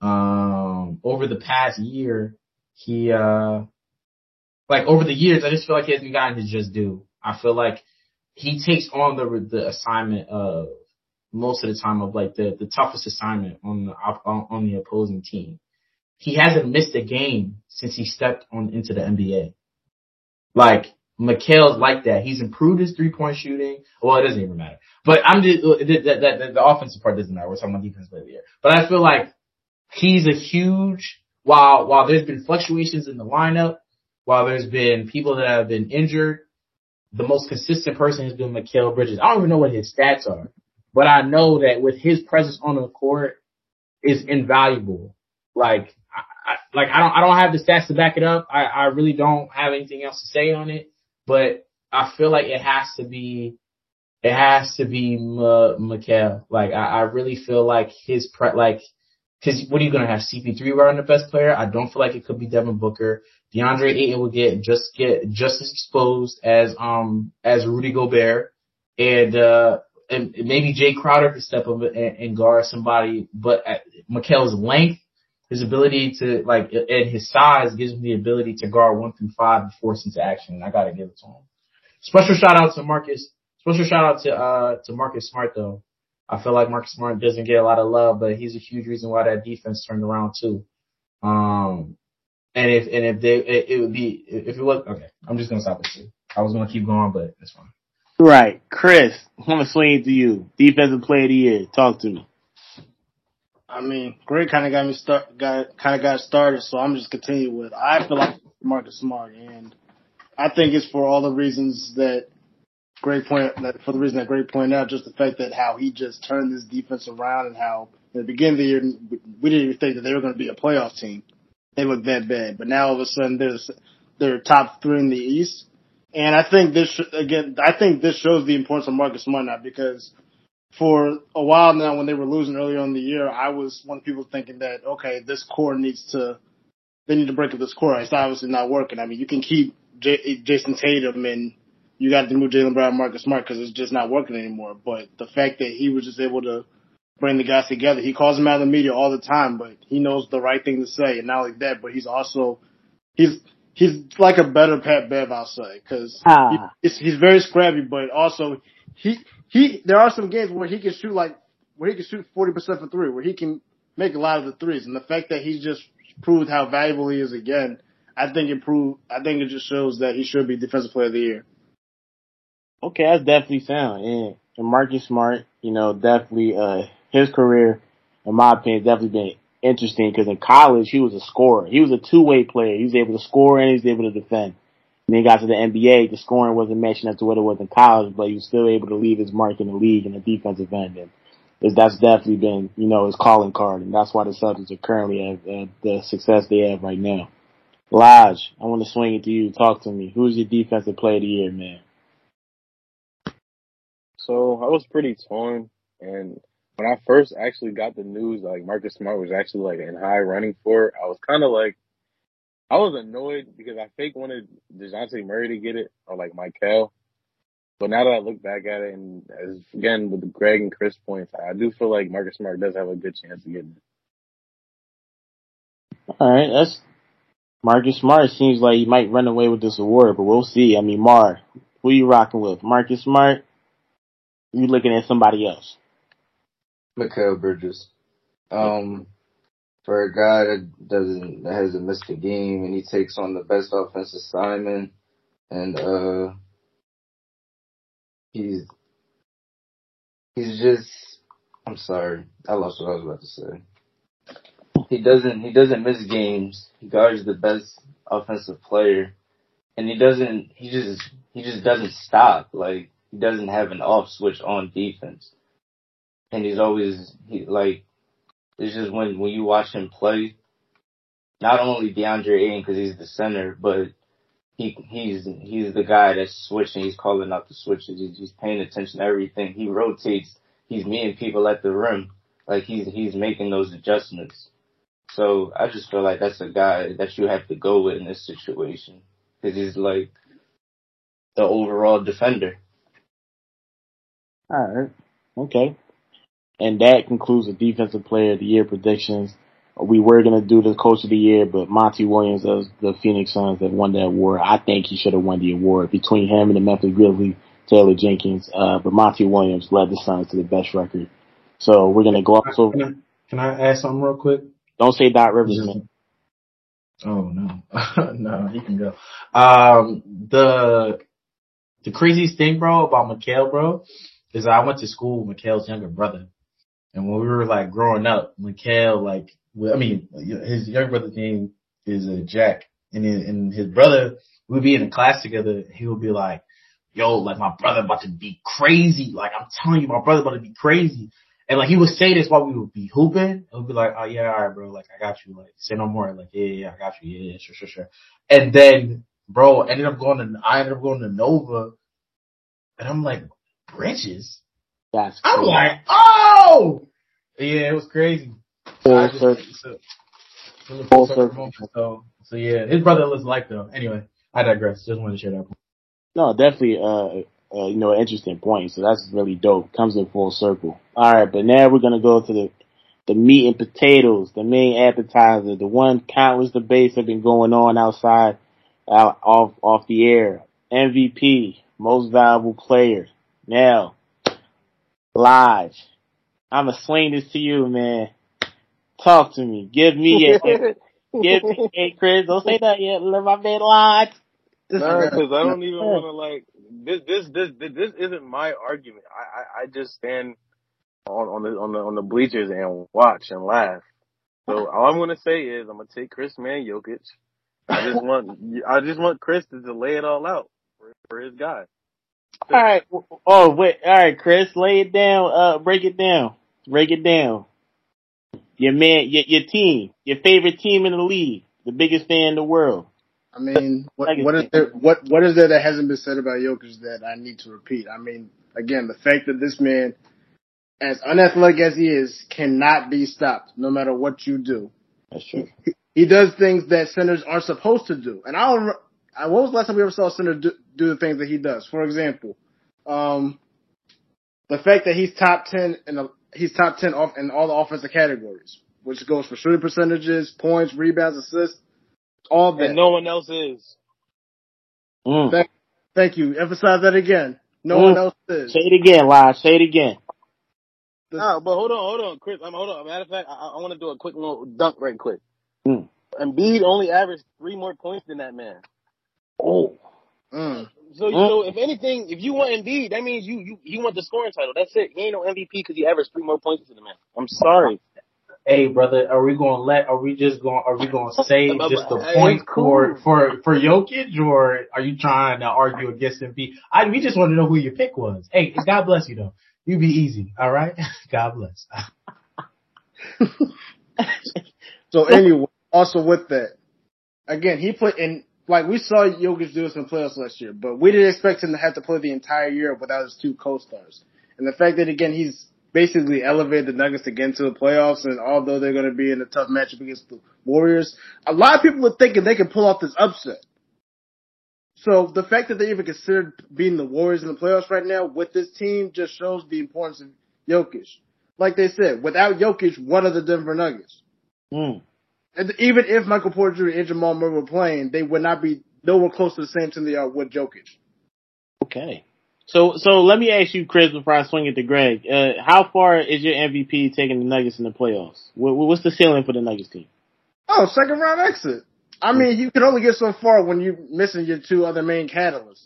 um, over the past year, he uh like over the years, I just feel like he hasn't gotten his just due. I feel like he takes on the the assignment of most of the time of like the the toughest assignment on the on, on the opposing team. He hasn't missed a game since he stepped on into the NBA. Like Mikal's like that. He's improved his three point shooting. Well, it doesn't even matter. But I'm just the, the, offensive part doesn't matter. We're talking about defense year. But I feel like he's a huge while while there's been fluctuations in the lineup, while there's been people that have been injured, the most consistent person has been Mikal Bridges. I don't even know what his stats are, but I know that with his presence on the court is invaluable. Like, I, like I don't I don't have the stats to back it up. I, I really don't have anything else to say on it, but I feel like it has to be it has to be M- Mikal. Like I, I really feel like his pre like because what are you going to have CP3 running the best player? I don't feel like it could be Devin Booker. DeAndre Ayton will get just get just as exposed as um as Rudy Gobert, and uh and maybe Jae Crowder could step up and, and guard somebody. But at Mikal's length, his ability to like and his size gives him the ability to guard one through five and force into action. And I got to give it to him. Special shout out to Marcus. Special shout out to uh to Marcus Smart though. I feel like Marcus Smart doesn't get a lot of love, but he's a huge reason why that defense turned around too. Um, and if and if they it, it would be if it was okay, I'm just gonna stop it too. I was gonna keep going, but it's fine. Right, Chris, I'm gonna swing it to you. Defensive player of the year. Talk to me. I mean, Greg kind of got me start, got kind of got started, so I'm just continuing with. I feel like Marcus Smart, and I think it's for all the reasons that great point that for the reason that Greg pointed out, just the fact that how he just turned this defense around and how at the beginning of the year we didn't even think that they were going to be a playoff team. They looked that bad, but now all of a sudden they're they're top three in the East, and I think this again I think this shows the importance of Marcus Smart now because for a while now, when they were losing earlier in the year, I was one of people thinking that okay, this core needs to they need to break up this core. It's obviously not working. I mean, you can keep J- Jayson Tatum and you got to move Jaylen Brown, Marcus Smart because it's just not working anymore. But the fact that he was just able to bring the guys together, he calls them out in the media all the time, but he knows the right thing to say. And not only that, but he's also he's he's like a better Pat Bev, I'll say, because Ah. he, he's very scrappy, but also he he. There are some games where he can shoot like where he can shoot forty percent for three, where he can make a lot of the threes, and the fact that he's just proved how valuable he is again, I think it proved. I think it just shows that he should be defensive player of the year. Okay, that's definitely sound. And, and Marcus Smart, you know, definitely, uh, his career, in my opinion, definitely been interesting because in college, he was a scorer. He was a two-way player. He was able to score and he was able to defend. Then he got to the NBA, the scoring wasn't matching up to what it was in college, but he was still able to leave his mark in the league in the defensive end. And it's- that's definitely been, you know, his calling card. And that's why the Celtics are currently at, at the success they have right now. Lodge, I want to swing it to you. Talk to me. Who's your defensive player of the year, man? So I was pretty torn, and when I first actually got the news, like Marcus Smart was actually like in high running for it, I was kind of like, I was annoyed because I fake wanted Dejounte Murray to get it or like Michael. But now that I look back at it, and as again with the Greg and Chris points, I do feel like Marcus Smart does have a good chance of getting it. All right, that's Marcus Smart. Seems like he might run away with this award, but we'll see. I mean, Mar, who you rocking with? Marcus Smart? You looking at somebody else? Mikal Bridges. Um, for a guy that doesn't that hasn't missed a game and he takes on the best offensive assignment and uh he's he's just I'm sorry, I lost what I was about to say. He doesn't he doesn't miss games. He guards the best offensive player and he doesn't he just he just doesn't stop. Like he doesn't have an off switch on defense. And he's always he like it's just when when you watch him play, not only DeAndre Ayton because he's the center, but he he's he's the guy that's switching. He's calling out the switches. He's, he's paying attention to everything. He rotates. He's meeting people at the rim. Like he's he's making those adjustments. So I just feel like that's a guy that you have to go with in this situation because he's like the overall defender. All right, okay. And that concludes the defensive player of the year predictions. We were gonna do the coach of the year, but Monty Williams of the Phoenix Suns that won that award. I think he should have won the award between him and the Memphis Grizzlies, Taylor Jenkins. Uh, but Monty Williams led the Suns to the best record. So we're gonna go off. So Can I, can I ask something real quick? don't say Doc Rivers, man. Oh no, no, he can go. Um, the the craziest thing, bro, about Mikal, bro, is I went to school with Mikal's younger brother, and when we were like growing up, Mikal, like, I mean, his younger brother's name is uh, Jack, and his, and his brother, we'd be in a class together. He would be like, "Yo, like my brother about to be crazy. Like I'm telling you, my brother about to be crazy." And like he would say this while we would be hooping. And we'd be like, oh yeah, all right, bro. Like I got you. Like say no more. Like yeah, yeah, I got you. Yeah, yeah, sure, sure, sure. And then, bro, ended up going to, I ended up going to Nova. And I'm like, Bridges? That's I'm like, oh! Yeah, it was crazy. Full just- circle. it's a- it's a Full full circle moment. So, so yeah, his brother was like though. Anyway, I digress. Just wanted to share that. Point. No, definitely, uh, uh, you know, interesting point. So that's really dope. Comes in full circle. All right, but now we're gonna go to the the meat and potatoes, the main appetizer, the one countless debates have been going on outside, out off off the air. MVP, most valuable player. Now, live. I'ma swing this to you, man. Talk to me. Give me a give me hey Chris, don't say that yet. Let my man live. This No, because I don't even want to like this. This this this isn't my argument. I, I I just stand on on the on the on the bleachers and watch and laugh. So all I'm gonna say is I'm gonna take Chris Man Jokic. I just want I just want Chris to lay it all out for, for his guy. All right. Oh wait. All right, Chris, lay it down. Uh, break it down. Break it down. Your man, your your team, your favorite team in the league, the biggest fan in the world. I mean, what, what is there? What what is there that hasn't been said about Jokic that I need to repeat? I mean, again, the fact that this man as unathletic as he is, cannot be stopped no matter what you do. That's true. He does things that centers aren't supposed to do. And I don't, I, when was the last time we ever saw a center do, do the things that he does? For example, um, the fact that he's top 10 in the, he's top 10 off in all the offensive categories, which goes for shooting percentages, points, rebounds, assists, all that. And no one else is. Mm. Thank, thank you. Emphasize that again. No Mm. one else is. Say it again, live. Say it again. The- No, but hold on, hold on, Chris. I'm hold on. Matter of fact, I, I want to do a quick little dunk right quick. Mm. Embiid only averaged three more points than that man. Oh. Mm. So, Mm. so if anything, if you want Embiid, that means you you you want the scoring title. That's it. He ain't no MVP because he averaged three more points than the man. I'm sorry. Hey, brother, are we going to let? Are we just going? to Are we going to say But- just the but, point cool. for for for Jokic, or are you trying to argue against Embiid? I we just want to know who your pick was. Hey, God bless you though. You be easy, all right? God bless. So anyway, also with that, again, he put in, like we saw Jokic do this in the playoffs last year, but we didn't expect him to have to play the entire year without his two co-stars. And the fact that again, he's basically elevated the Nuggets to get into the playoffs, and although they're going to be in a tough matchup against the Warriors, a lot of people are thinking they can pull off this upset. So the fact that they even considered beating the Warriors in the playoffs right now with this team just shows the importance of Jokic. Like they said, without Jokic, what are the Denver Nuggets? Mm. And even if Michael Porter Jr. and Jamal Murray were playing, they would not be nowhere close to the same team they are with Jokic. Okay. So, so let me ask you, Chris, before I swing it to Greg. Uh, how far is your MVP taking the Nuggets in the playoffs? What, what's the ceiling for the Nuggets team? Oh, second round exit. I mean, you can only get so far when you're missing your two other main catalysts.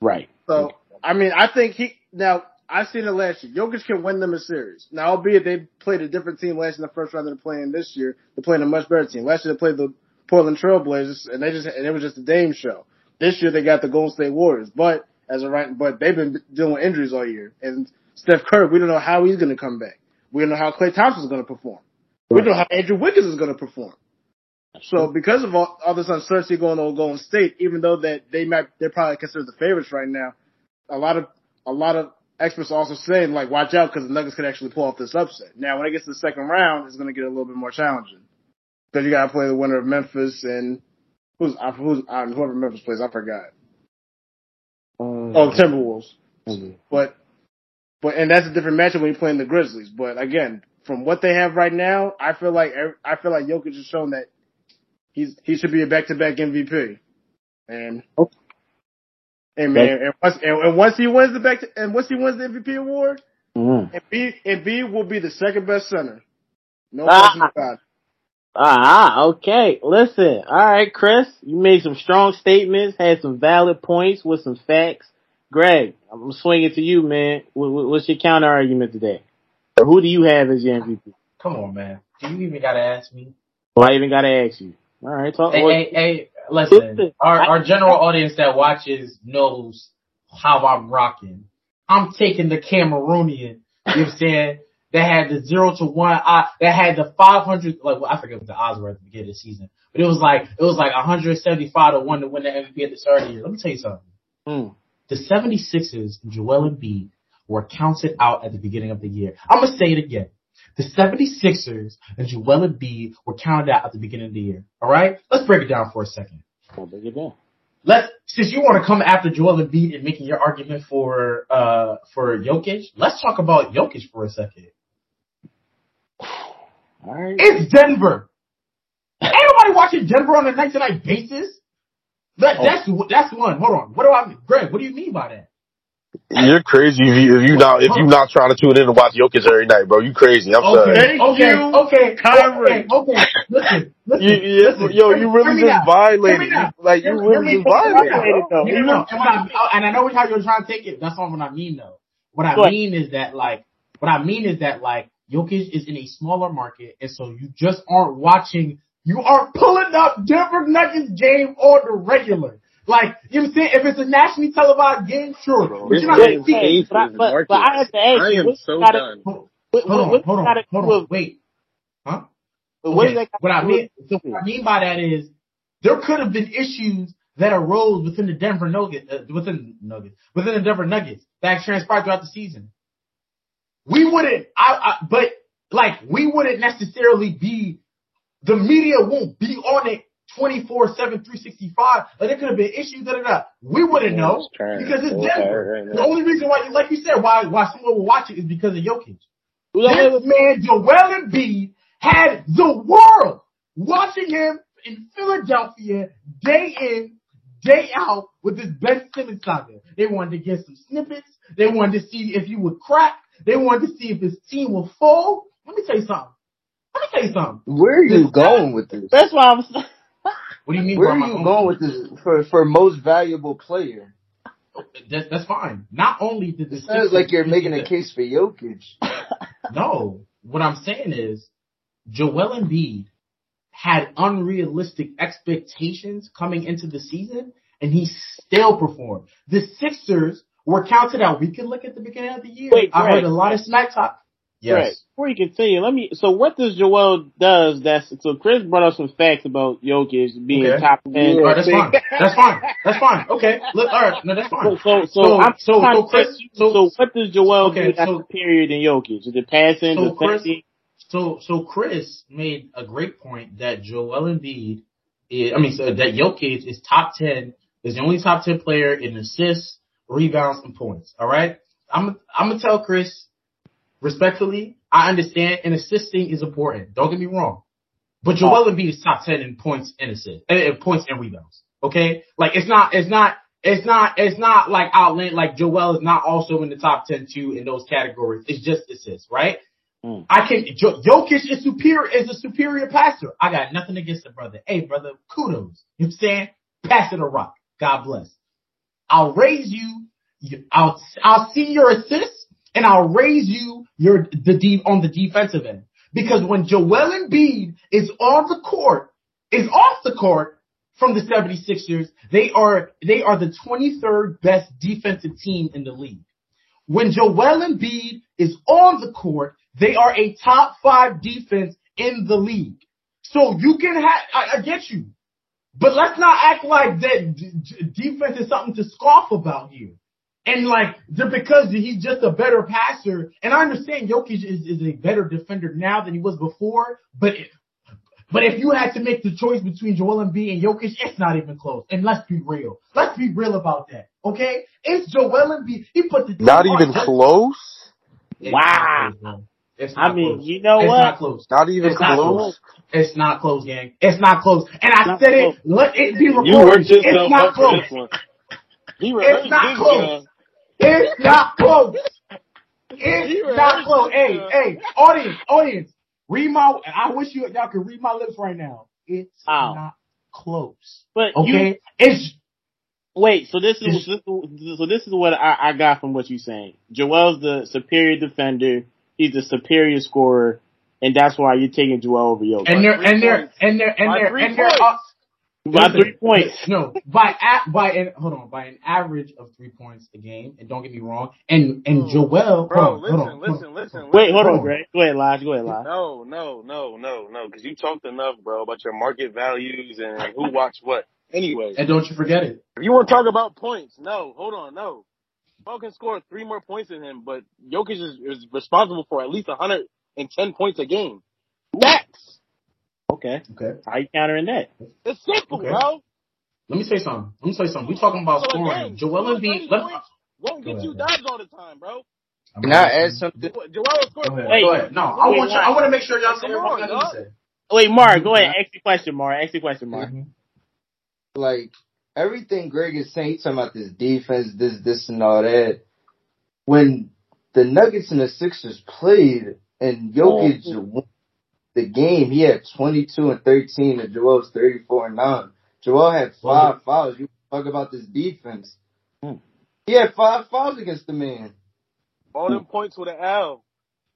Right. So, I mean, I think he, now, I've seen it last year. Jokic can win them a series. Now, albeit they played a different team last in the first round than they're playing this year. They're playing a much better team. Last year they played the Portland Trailblazers and they just, and it was just a Dame show. This year they got the Golden State Warriors, but as a right, but they've been dealing with injuries all year. And Steph Curry, we don't know how he's going to come back. We don't know how Klay Thompson is going to perform. We don't know how Andrew Wiggins is going to perform. So because of all, all this uncertainty going on Golden State, even though that they might they're probably considered the favorites right now, a lot of a lot of experts are also saying like watch out because the Nuggets could actually pull off this upset. Now when it gets to the second round, it's going to get a little bit more challenging because you got to play the winner of Memphis and who's who's whoever Memphis plays, I forgot. Um, Oh, Timberwolves. mhm. But but and that's a different matchup when you're playing the Grizzlies. But again, from what they have right now, I feel like I feel like Jokic has shown that he's he should be a back to back MVP. And Okay. And man, and once and, and once he wins the back to, and once he wins the MVP award, Mhm. Embiid Embiid will be the second best center. No Ah. question about it. Ah, okay. Listen. All right, Chris, you made some strong statements, had some valid points with some facts. Greg, I'm swinging to you, man. What- what- What's your counter argument today? Or who do you have as your MVP? Come on, man. Do you even gotta ask me? Well, I even got to ask you. All right, talk. Hey, what- hey, hey, listen. Our our general audience that watches knows how I'm rocking. I'm taking the Cameroonian. You know what I'm saying? That had the zero to one. I that had the 500. Like well, I forget what the odds were at the beginning of the season, but it was like it was like 175 to one to win the MVP at the start of the year. Let me tell you something. Mm. The 76ers and Joel Embiid were counted out at the beginning of the year. I'm gonna say it again. The 76ers and Joel Embiid were counted out at the beginning of the year. All right? Let's break it down for a second. Well, break it down. Let's since you want to come after Joel Embiid and making your argument for uh for Jokic, let's talk about Jokic for a second. All right. It's Denver. Ain't nobody watching Denver on a night to night basis. That, that's that's one. Hold on. What do I, mean? Greg? What do you mean by that? You're crazy if you if you not if you not trying to tune in and watch Jokic every night, bro. You crazy. I'm sorry. Okay, Thank okay, you, okay, Kyrie. okay, okay. Listen, listen, You, you, listen. yo, you really just now. violated. Hear me now. You- Like you really just violated. And, I, and I know how you're trying to take it. That's not what I mean, though. What I Go mean is that, like, what I mean is that, like, Jokic is in a smaller market, and so you just aren't watching. You aren't pulling up Denver Nuggets game on the regular. Like, you know what I'm saying? If it's a nationally televised game, sure. Bro, but you're not man's gonna see it. But I- is but- but I have to ask I you, am what's so gotta- done. Hold What, hold on, hold on, hold on. Wait. Huh? what Okay. does that got What I mean, with- what I mean by that is there could have been issues that arose within the Denver Nuggets, uh, within Nuggets, within the Denver Nuggets that transpired throughout the season. we wouldn't, I, I, but like, we wouldn't necessarily be, the media won't be on it 24 7, 365. Like, there could have been issues, da da da. We wouldn't Yeah, know because it's Denver. right the only reason why, you, like you said, why, why someone will watch it is because of Jokic. Who that This was? man, Joel Embiid, had the world watching him in Philadelphia day in, day out with this Ben Simmons saga. They wanted to get some snippets. They wanted to see if he would crack. They wanted to see if his team would fall. Let me tell you something. Let me tell you something. Where are you going with this? That's why I'm. S- What do you mean? Where where are am I you going with this for for most valuable player? That's, that's fine. Not only did the It sounds like you're making a case for Jokic. No, what I'm saying is Joel Embiid had unrealistic expectations coming into the season and he still performed. The Sixers were counted out. We can look at the beginning of the year. Wait, I Greg. heard a lot of smack talk. Right. Before you continue, let me. So what does Joel does? That's so. Chris brought up some facts about Jokic being Okay. top ten. All right, that's fine. That's fine. That's fine. Okay. Look, all right. No, that's So, fine. so, so, So- I'm so- so Chris- so- so what does Joel okay, do so- superior than Jokic? Is it passing, So Chris- So, so Chris made a great point that Joel Embiid is, I mean, so that Jokic is top 10, is the only top 10 player in assists, rebounds, and points. All right. I'm, I'm to tell Chris respectfully, I understand and assisting is important. Don't get me wrong. But Joel Embiid is top 10 in points and assists, uh, in points and rebounds. Okay. Like it's not, it's not, it's not, it's not like outland, like Joel is not also in the top 10 too in those categories. It's just assists, right? Mm. I can, Jo- Jokic is superior, is a superior passer. I got nothing against the brother. Hey brother, kudos. You know what I'm saying? Pass it a rock. God bless. I'll raise you, you- I'll, I'll see your assists and I'll raise you your, the deep on the defensive end. Because when Joel Embiid is on the court, is off the court from the 76ers, they are, they are the 23rd best defensive team in the league. When Joel Embiid is on the court, they are a top five defense in the league. So you can have, I, I get you. But let's not act like that d- d- defense is something to scoff about here. And like, just because he's just a better passer, and I understand Jokic is, is a better defender now than he was before, but it, but if you had to make the choice between Joel Embiid and Jokic, it's not even close. And let's be real. Let's be real about that. Okay? It's Joel Embiid. He put the Not even close. It's Wow. not close. It's not I mean, close. you know it's what? not close. Not even It's not close. close. It's not close, gang. It's not close. And I Not said it. Let it be recorded. You worked it's not close. this one. He rehearsed It's not this, close. John. It's not close. It's not close. Hey, hey, audience, audience. Read my. I wish you y'all could read my lips right now. It's Ow. not close. But you Okay. It's wait. So this is It's- this, is- so this is what I, I got from what you're saying. Joel's the superior defender. He's the superior scorer, and that's why you're taking Joel over Jokic. and they're three and they're points. and they're and By they're and they're points. up. By Listen, three points. No, by at by an hold on by an average of three points a game. And don't get me wrong. And and Joel, Bro, hold on, listen, hold on, hold on. listen, listen. Wait, hold Hold on, on. Greg. Go ahead, Lodge. Go ahead, Lodge. No, no, no, no, no, because you talked enough, bro, about your market values and who watched what. Anyway, And don't you forget it. if you want to talk about points, no, hold on, no. Paul can score three more points than him, but Jokic is, is responsible for at least 110 points a game. Max. Okay. Okay. How you countering that? It's simple, Okay. bro. Let me say something. Let me say something. We talking about So scoring. again, Joel scoring Embiid. 30 Let, points won't get you ahead. dubs all the time, bro. I'm Can I add something? Joel will score Go ahead. Wait. Go ahead. No, I Wait, want you, I want to make sure y'all say what I dog. need to say. Wait, Mark. Go ahead. Ask the question, Mark. Ask the question, Mark. Mhm. like everything Greg is saying, he's talking about this defense, this, this, and all that. When the Nuggets and the Sixers played and Jokic won the game, he had 22 and 13, and Joel's 34 and 9. Joel had five fouls. You talk about this defense. Hmm. He had five fouls against the man. All them points with an L.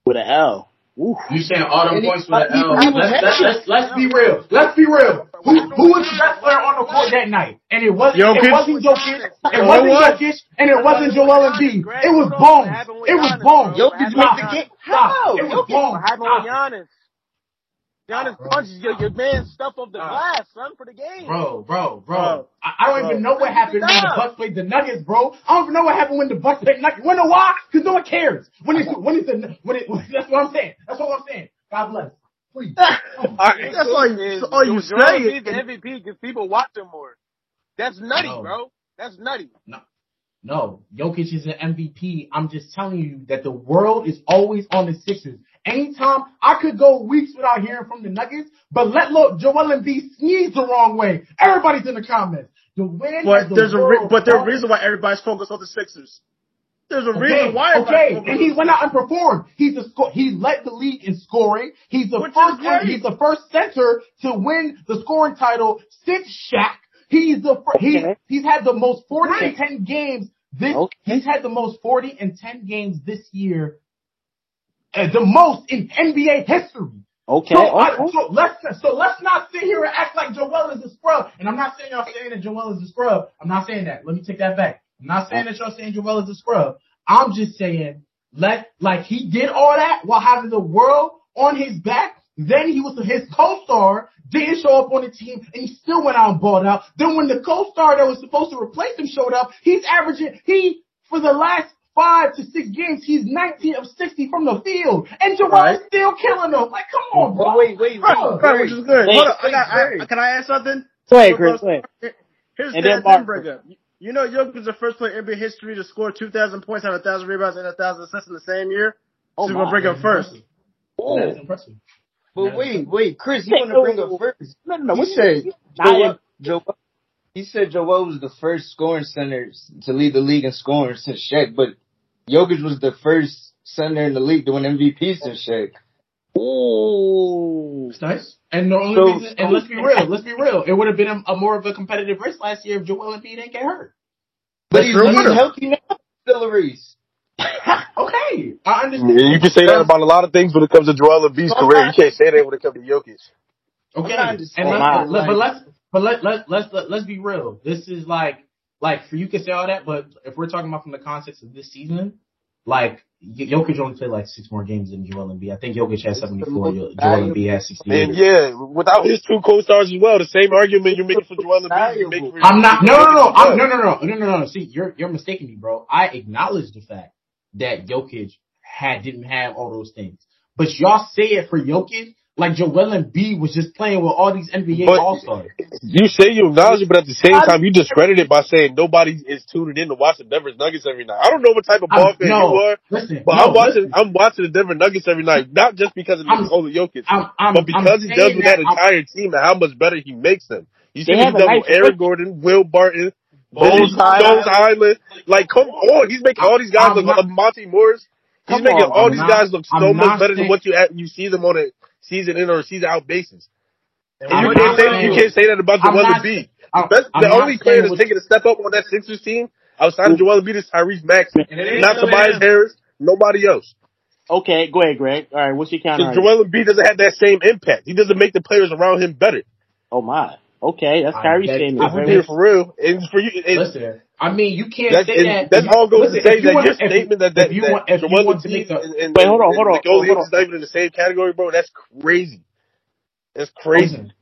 With an L. Oof. You saying all them And points he- an L? Let's, let's, let's, let's be real. Let's be real. Who who was the best player on the court that night? And it wasn't Jokic. it wasn't Jokic. It wasn't it was. Jokic, and it wasn't Joel Embiid. It was Bones. It was Bones. Jokic happened made with the Giannis? game. Stop. How? It was Jokic- Bones. What happened with Stop. Giannis? Giannis Bro. punches your, your man's stuff off the Stop. glass, son, for the game. Bro, bro, bro. Bro. I, I don't even know what happened when the Bucks played the Nuggets, bro. I don't even know what happened when the Bucks played Nuggets. You know why? Because no one cares. When it's when it's the when it that's what I'm saying. That's what I'm saying. God bless. Please. Oh, all right, that's all you, all you Joel say. The MVP because people watch him more. That's nutty, No. bro. That's nutty. No. No, Jokic is an MVP. I'm just telling you that the world is always on the Sixers. Anytime I could go weeks without hearing from the Nuggets, but let look Joel Embiid sneeze the wrong way. Everybody's in the comments. The win But the there's a re- but there's a reason why everybody's focused on the Sixers. There's a Okay, reason why. okay, and he went out and performed. He's the sco- he led the league in scoring. He's the Which first he's the first center to win the scoring title since Shaq. He's the fir- he Okay. he's had the most forty Great. and ten games this. Okay. He's had the most forty and ten games this year. Uh, the most in NBA history. Okay. So, I, so let's so let's not sit here and act like Joel is a scrub. And I'm not saying y'all saying that Joel is a scrub. I'm not saying that. Let me take that back. I'm not saying that y'all saying Joel is a scrub. I'm just saying let like he did all that while having the world on his back. Then he was his co-star didn't show up on the team, and he still went out and balled out. Then when the co-star that was supposed to replace him showed up, he's averaging he for the last five to six games, he's 19 of 60 from the field, and Joel Right. is still killing them. Like, come on, bro. wait, wait, Bro, wait. Right, which is good. Wait, Hold on, I wait, got, I, can I add something? Go ahead, Chris. Go ahead. Here's And the then thing, Mark. break up. You know, Jokic is the first player in NBA history to score 2,000 points, have 1,000 rebounds, and 1,000 assists in the same year. Oh so we're my. gonna bring up first. That is impressive. But wait, wait, Chris, you want to bring oh, up first? No, no, no. He What said you Joel, Joel, he said Joel was the first scoring center to lead the league in scoring since Shaq, but Jokic was the first center in the league to win MVP since Shaq. Ooh. It's nice. And the only So- reason, and let's be real, let's be real. It would have been a, a more of a competitive race last year if Joel Embiid didn't get hurt. But That's he's, real he's winner. healthy now. Still a okay, I understand. And you can say that about a lot of things when it comes to Joel Embiid's career. You can't say that when it comes to Jokic. Okay, I'm not and let's, but let's but let let let's let, let's be real. This is like like for you can say all that, but if we're talking about from the context of this season, like Jokic only played like six more games than Joel Embiid. I think Jokic has seventy four. Joel Embiid has sixty eight. And yeah, without his two co-stars as well, the same argument you're making for Joel Embiid, you're for I'm not. No, no, no. I'm, no, no, no, no, no, no. See, you're you're mistaking me, bro. I acknowledge the fact that Jokic had didn't have all those things, but y'all say it for Jokic like Joel Embiid was just playing with all these NBA All Stars. You say you acknowledge it, but at the same time, you discredit it by saying nobody is tuning in to watch the Denver Nuggets every night. I don't know what type of ball I'm- fan no, you are, listen, but no, I'm watching. listen. I'm watching the Denver Nuggets every night, not just because of I'm- Nikola Jokic, I'm, I'm, but because I'm he does with that I'm- entire team and how much better he makes them. You see They what he's a done nice with Aaron look. Gordon, Will Barton, Bones Bones Hyland. Hyland. Like, come on, he's making all these guys I'm look. not- uh, Monte Morris. He's Come making on, all I'm these not- guys look so I'm much not better than what you at, you see them on a season in or season out basis. And you can't say saying- you can't say that about I'm Joel Embiid. The, best, I'm the only player that's taking a step up on that Sixers team outside of Joel Embiid is Tyrese Maxey, And it ain't not really Tobias. Harris, nobody else. Okay, go ahead, Greg. All right, what's your counter? Because Joel Embiid doesn't have that same impact. He doesn't make the players around him better. Oh my. Okay, that's I Kyrie bet- statement. I I'm bet- here for real. And for you, and Listen, I mean, you can't that's, say and that. that's all goes listen, to say you that want- your statement that, that, if you that want, if you want to Embiid make the, and, and, Wait, hold on, hold on, hold on. Jokic not even in the same category, bro. That's crazy. That's crazy. Listen,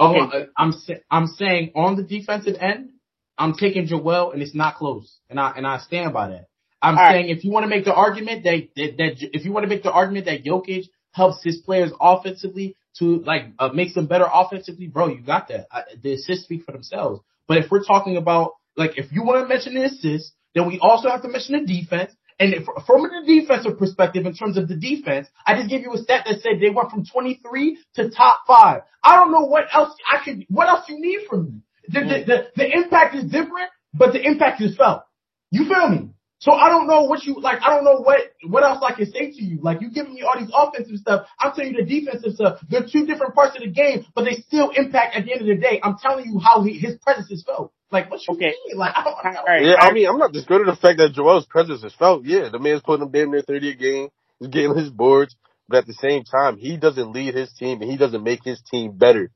okay, Okay. I'm I'm saying on the defensive end, I'm taking Joel, and it's not close, and I and I stand by that. I'm All right. saying if you want to make the argument that, that that if you want to make the argument that Jokic helps his players offensively to like uh, makes them better offensively, bro, you got that. I, the assists speak for themselves. But if we're talking about like if you want to mention the assists, then we also have to mention the defense. And if, from the defensive perspective, in terms of the defense, I just gave you a stat that said they went from 23 to top five. I don't know what else I could, what else you need from me. The, the, the, the impact is different, but the impact is felt. You feel me? So I don't know what you like. I don't know what what else I can say to you. Like you giving me all these offensive stuff. I'm telling you the defensive stuff. They're two different parts of the game, but they still impact at the end of the day. I'm telling you how he, his presence is felt. Like what you Okay. mean? Like I don't know. All right. Yeah, I mean, I'm not discrediting the fact that Joel's presence is felt. Yeah, the man's putting him damn near 30 a game. He's getting his boards. But at the same time, he doesn't lead his team and he doesn't make his team better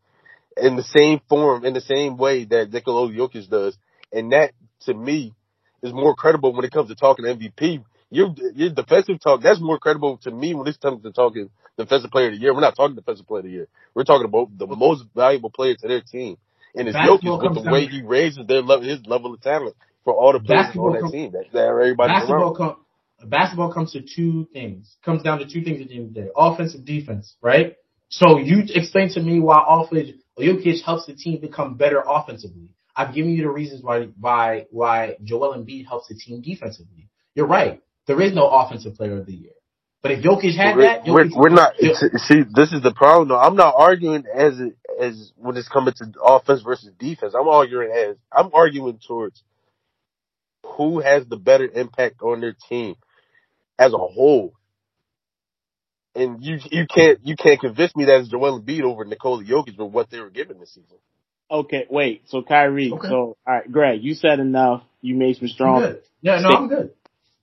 in the same form, in the same way that Nikola Jokic does. And that, to me, is more credible when it comes to talking MVP. Your, your defensive talk, that's more credible to me when it comes to talking defensive player of the year. We're not talking defensive player of the year. We're talking about the most valuable player to their team. And it's Jokic with the way he raises their level, his level of talent for all the players Basketball on that com- team. That, that everybody basketball com- basketball comes to two things. Comes down to two things at the end of the day: offense and defense. Right. So you explain to me why offense Jokic helps the team become better offensively. I've given you the reasons why why why Joel Embiid helps the team defensively. You're right. There is no offensive player of the year. But if Jokic had We're, that, we're, we're not. See, this is the problem. though. I'm not arguing as as when it's coming to offense versus defense. I'm arguing as I'm arguing towards who has the better impact on their team as a whole. And you you can't you can't convince me that it's Joel Embiid over Nikola Jokic for what they were given this season. Okay, wait. So Kyrie. Okay. So all right, Greg, you said enough. You made some strong. Yeah, no, I'm good.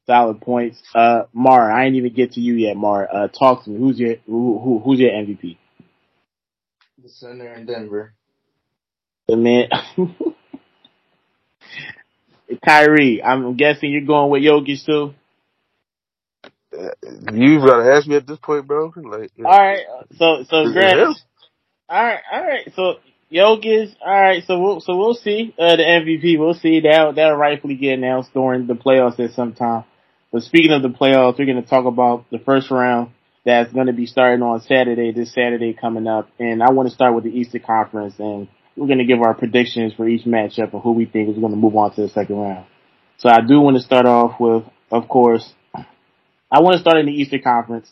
solid points. Uh, Mar, I ain't even get to you yet, Mar. Uh, talk to me. Who's your who, who who's your MVP? The center in Denver. The man. Kyrie, I'm guessing you're going with Jokic too. You've got to ask me at this point, bro. Like, All right. So so Greg. All right, all right. So Jokic, all right. So we'll so we'll see uh, the MVP. We'll see that that'll rightfully get announced during the playoffs at some time. But speaking of the playoffs, we're going to talk about the first round that's going to be starting on Saturday. This Saturday coming up, and I want to start with the Eastern Conference, and we're going to give our predictions for each matchup and who we think is going to move on to the second round. So I do want to start off with, of course, I want to start in the Eastern Conference,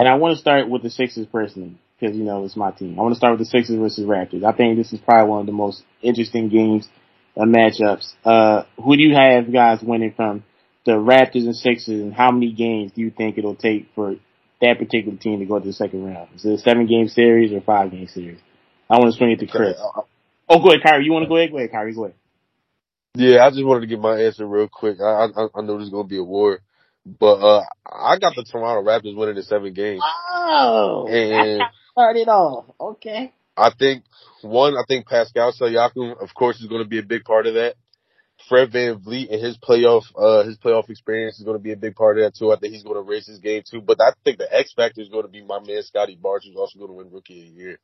and I want to start with the Sixers personally because you know it's my team. I want to start with the Sixers versus Raptors. I think this is probably one of the most interesting games, uh, matchups. Uh, who do you have guys winning from the Raptors and Sixers, and how many games do you think it'll take for that particular team to go to the second round? Is it a seven game series or five game series? I want to swing it to Chris. Oh, go ahead, Kyrie. You want to go ahead? Go ahead, Kyrie. Go ahead. Yeah, I just wanted to get my answer real quick. I I, I know there's gonna be a war, but uh, I got the Toronto Raptors winning in seven games, Oh, and start it off. Okay. I think one, I think Pascal Siakam, of course, is going to be a big part of that. Fred VanVleet and his playoff, uh, his playoff experience is going to be a big part of that too. I think he's going to raise his game too. But I think the X factor is going to be my man Scottie Barnes, who's also going to win Rookie of the Year.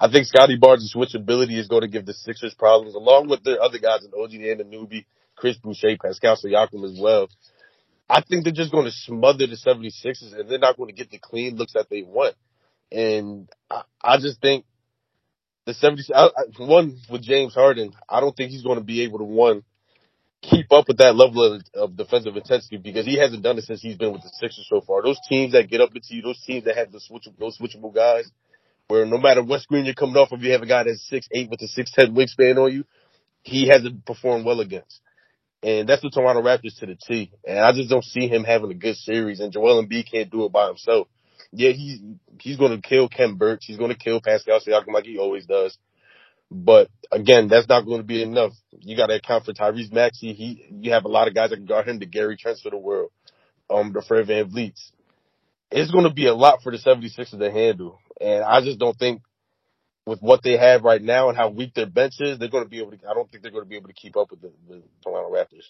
I think Scottie Barnes' switchability is going to give the Sixers problems, along with the other guys in OG and Anunoby, Chris Boucher, Pascal Siakam as well. I think they're just going to smother the 76ers and they're not going to get the clean looks that they want. And I, I just think the 70s, I, I, one with James Harden, I don't think he's going to be able to one keep up with that level of, of defensive intensity because he hasn't done it since he's been with the Sixers so far. Those teams that get up into you, those teams that have the switch, those switchable guys, where no matter what screen you're coming off of, you have a guy that's six eight with a six ten wingspan on you. He hasn't performed well against, and that's the Toronto Raptors to the T. And I just don't see him having a good series. And Joel Embiid can't do it by himself. Yeah, he's he's going to kill Khem Birch. He's going to kill Pascal Siakam like he always does. But again, that's not going to be enough. You got to account for Tyrese Maxey. He, you have a lot of guys that can guard him. The Gary Trents of the world, um, the Fred VanVleets. It's going to be a lot for the 76ers to handle, and I just don't think with what they have right now and how weak their bench is, they're going to be able to. I don't think they're going to be able to keep up with the, the Toronto Raptors.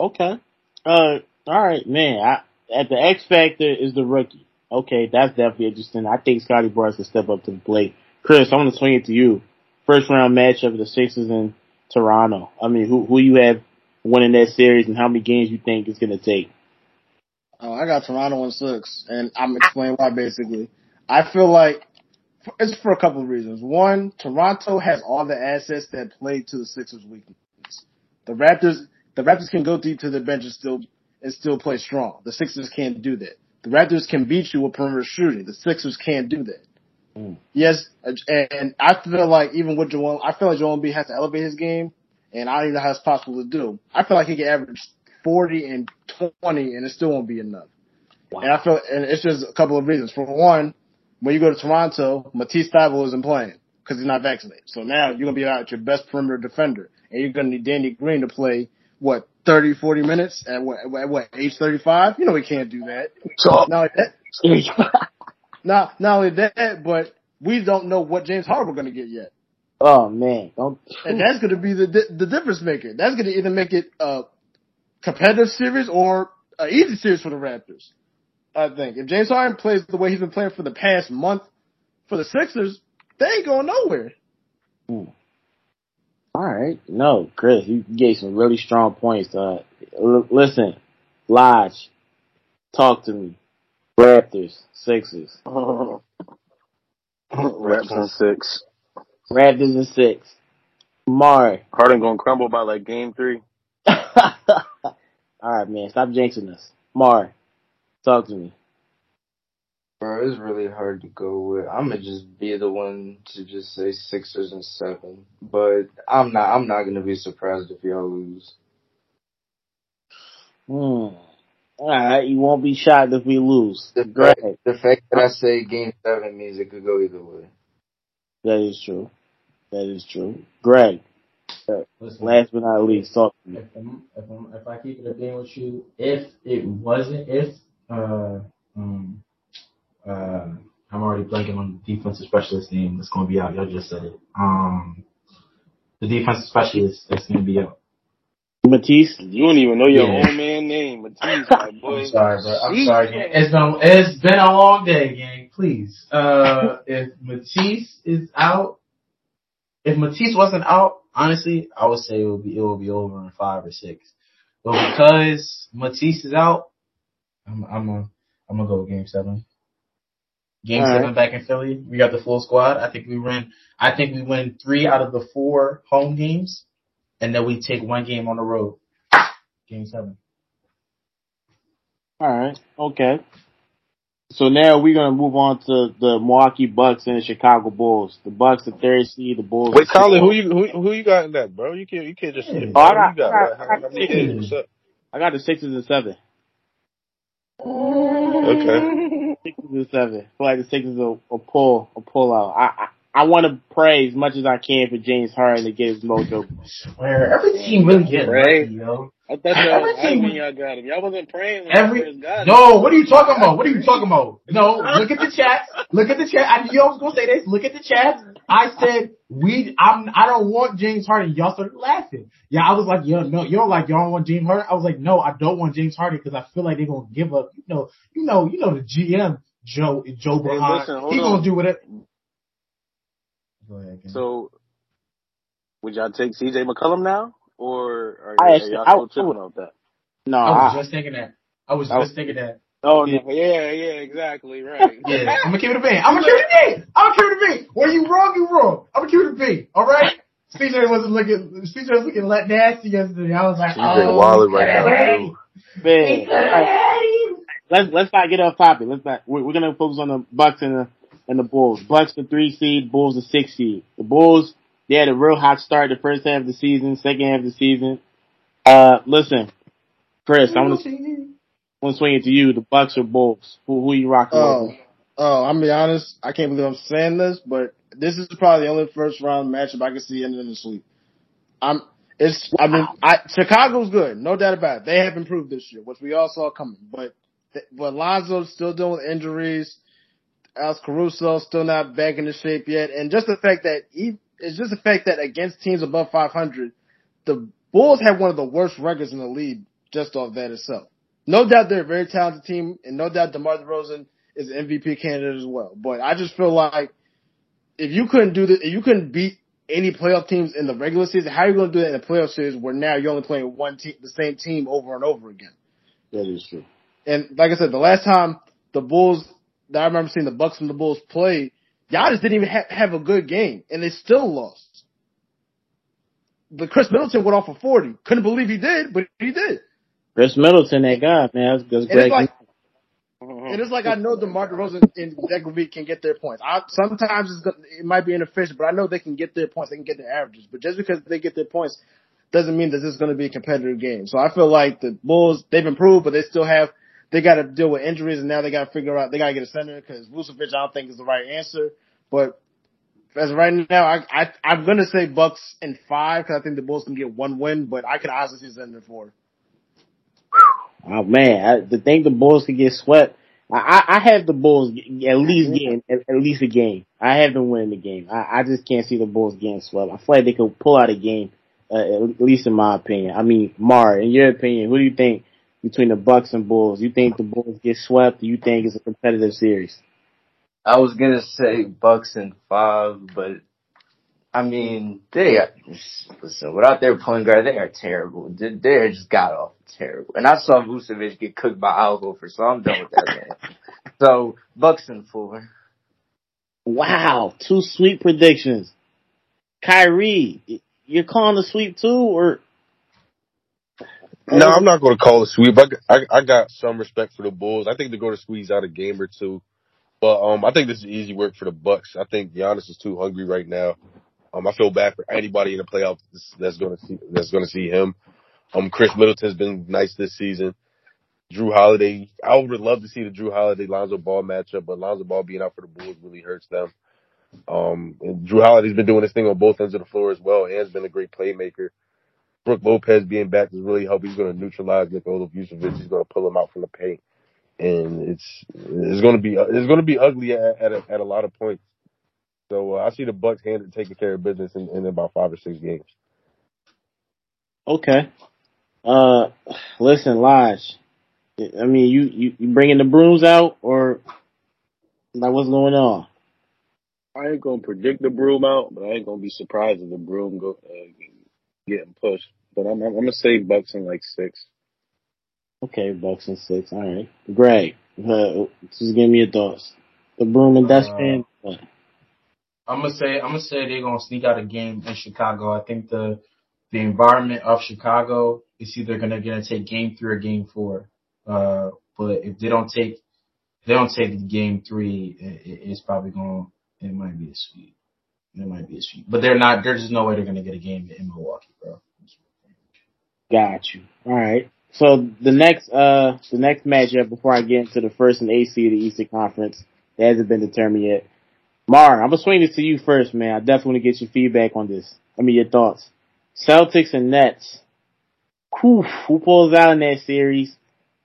Okay. Uh, all right, man. I, at the X factor is the rookie. Okay, that's definitely interesting. I think Scottie Barnes can step up to the plate. Chris, I'm to swing it to you. First round matchup of the Sixers in Toronto. I mean, who who you have winning that series, and how many games you think it's going to take? Oh, I got Toronto in six, and I'm explaining why. Basically, I feel like it's for a couple of reasons. One, Toronto has all the assets that play to the Sixers' weakness. The Raptors, the Raptors can go deep to the bench and still and still play strong. The Sixers can't do that. The Raptors can beat you with perimeter shooting. The Sixers can't do that. Mm. Yes, and I feel like even with Joel, I feel like Joel Embiid has to elevate his game, and I don't even know how it's possible to do. I feel like he can average 40 and 20, and it still won't be enough. Wow. And I feel, and it's just a couple of reasons. For one, when you go to Toronto, Matisse Thybulle isn't playing because he's not vaccinated. So now you're gonna be out your best perimeter defender, and you're gonna need Danny Green to play what 30, 40 minutes at what, at what age 35? You know we can't do that. Not only that, not not only that, but we don't know what James Harden going to get yet, oh man, don't. and that's going to be the the difference maker. That's going to either make it a competitive series or an easy series for the Raptors. I think if James Harden plays the way he's been playing for the past month for the Sixers, they ain't going nowhere. Ooh. All right. No, Chris, you gave some really strong points. Uh, l- listen, Lodge, talk to me. Raptors, Sixers. Raps and six. Raptors and six. Mari. Harden gonna crumble by like game three. All right, man. Stop jinxing us. Mar, talk to me. Bro, it's really hard to go with. I'm gonna just be the one to just say Sixers and seven, but I'm not. I'm not gonna be surprised if y'all lose. Hmm. All right. You won't be shocked if we lose. The Greg. fact, the fact that I say Game Seven means it could go either way. That is true. That is true. Greg. Listen, Last but not least, talk to me. if, I'm, if, I'm, if I keep it a game with you, if it wasn't, if uh, um, uh, I'm already blanking on the defensive specialist name that's going to be out. Y'all just said it. Um, the defensive specialist that's going to be out. Matisse. You don't even know your Yeah. own man name, Matisse, my boy. I'm sorry, bro. I'm Jeez. sorry, gang. It's been it's been a long day, gang. Please, uh, if Matisse is out, if Matisse wasn't out, honestly, I would say it would be it would be over in five or six. But because Matisse is out, I'm I'm gonna I'm gonna go with Game Seven. Game All right. Seven back in Philly. We got the full squad. I think we win. I think we win three out of the four home games, and then we take one game on the road. Game Seven. All right. Okay. So now we're gonna move on to the Milwaukee Bucks and the Chicago Bulls. The Bucks the third seed. The Bulls. Wait, the Colin, who you who, who you got in that, bro? You can't you can't just Yeah. Oh, I who got- got? I got- I got many Sixers. kids? What's up? I got the Sixers and seven. Okay. Sixers and seven. I feel like the Sixers will, will pull a pull out. I I, I want to pray as much as I can for James Harden to get his mojo. Where every team really get Right. lucky, yo. I thought y'all Every was hyping team- when y'all got him. Y'all wasn't praying when Every y'all got him. no, what are you talking about? What are you talking about? No, look at the chat. Look at the chat. I knew I was gonna say this. Look at the chat. I said we. I'm. I don't want James Harden. Y'all started laughing. Yeah, I was like, yo, no, you're like, y'all don't want James Harden. I was like, no, I don't want James Harden because I feel like they're gonna give up. You know, you know, you know the GM Joe Joe Hey, Brahan. listen, hold He gonna do whatever. Go ahead. Ken. So, would y'all take CJ McCollum now, or are, I are actually- y'all I still would- tripping off that? No, I was I, just thinking that. I was I- just thinking that. Oh no, yeah, yeah, exactly, right. Yeah, I'm gonna keep it a bean. I'm gonna keep it a bean. I'm gonna keep it a bean. Were you wrong? You wrong. I'm gonna keep it a bean. All right. CJ wasn't looking. CJ was looking let nasty yesterday. I was like, CJ oh, Waller right now, hey. too. man. All right. Let's let's not get off topic. Let's not. We're, we're gonna focus on the Bucks and the and the Bulls. Bucks the three seed, Bulls the six seed. The Bulls they had a real hot start the first half of the season, second half of the season. Uh, listen, Chris, I'm gonna I'm gonna swing it to you. The Bucks or Bulls? Who who you rocking Oh, with? oh, I'm gonna be honest. I can't believe I'm saying this, but this is probably the only first round matchup I can see ending in the sweep. I'm. It's. I mean, I, Chicago's good, no doubt about it. They have improved this year, which we all saw coming. But but Lonzo's still dealing with injuries. Alex Caruso still not back into shape yet, and just the fact that he, it's just the fact that against teams above 500, the Bulls have one of the worst records in the league just off that itself. No doubt they're a very talented team, and no doubt DeMar DeRozan is an MVP candidate as well. But I just feel like if you couldn't do this, if you couldn't beat any playoff teams in the regular season, how are you going to do that in the playoff series where now you're only playing one team, the same team over and over again? That is true. And like I said, the last time the Bulls, that I remember seeing the Bucks and the Bulls play, Giannis didn't even ha- have a good game, and they still lost. But Khris Middleton went off for 40. Couldn't believe he did, but he did. Khris Middleton, that guy, man, that's, that's And great. it's like, Mhm. and it's like I know DeMar DeRozan and Zach LaVine can get their points. I, sometimes it's it might be inefficient, but I know they can get their points. They can get their averages. But just because they get their points doesn't mean that this is going to be a competitive game. So I feel like the Bulls, they've improved, but they still have, they got to deal with injuries and now they got to figure out, they got to get a center because Vucevic I don't think is the right answer. But as right now, I, I, I'm going to say Bucks in five because I think the Bulls can get one win, but I could honestly see in four. Oh man, I, to think the Bulls could get swept. I, I I have the Bulls at least getting at, at least a game. I have them winning the game. I, I just can't see the Bulls getting swept. I feel like they could pull out a game, uh, at least in my opinion. I mean, Mar, in your opinion, who do you think between the Bucks and Bulls? You think the Bulls get swept? You think it's a competitive series? I was gonna say Bucks and five, but I mean, they are, listen, without their point guard, they are terrible. They, are just got off terrible. And I saw Vucevic get cooked by Al Horford, so I'm done with that man. So, Bucks and four. Wow, two sweep predictions. Kyrie, you're calling the sweep too, or No, I'm not going to call it sweep. I, got- I, I got some respect for the Bulls. I think they're going to squeeze out a game or two. But um, I think this is easy work for the Bucks. I think Giannis is too hungry right now. Um, I feel bad for anybody in the playoffs that's going to see that's going to see him. Um, Khris Middleton's been nice this season. Jrue Holiday, I would love to see the Jrue Holiday Lonzo Ball matchup, but Lonzo Ball being out for the Bulls really hurts them. Um, and Jrue Holiday's been doing this thing on both ends of the floor as well, and has been a great playmaker. Brook Lopez being back is really help. He's going to neutralize Nikola Vucevic. He's going to pull him out from the paint, and it's it's going to be it's going to be ugly at at a, at a lot of points. So uh, I see the Bucks hand taking care of business in, in about five or six games. okay? Uh, listen, Lodge. I mean, you you, you bringing the brooms out, or like what's going on? I ain't gonna predict the broom out, but I ain't gonna be surprised if the broom go uh, getting pushed. But I'm, I'm gonna say Bucks in like six. Okay, Bucks and six. All right, Greg, uh, just give me your thoughts. The broom and dustpan. Uh, I'm gonna say I'm gonna say they're gonna sneak out a game in Chicago. I think the the environment of Chicago is either gonna gonna take game three or game four. Uh, but if they don't take they don't take game three, it, it- it's probably going to it might be a sweep. It might be a sweep, but they're not. There's just no way they're gonna get a game in Milwaukee, bro. Got you. All right. So the next uh the next matchup before I get into the first and AC of the Eastern Conference that hasn't been determined yet. Mar, I'm gonna swing this to you first, man. I definitely want to get your feedback on this. I mean your thoughts. Celtics and Nets. Who pulls out in that series?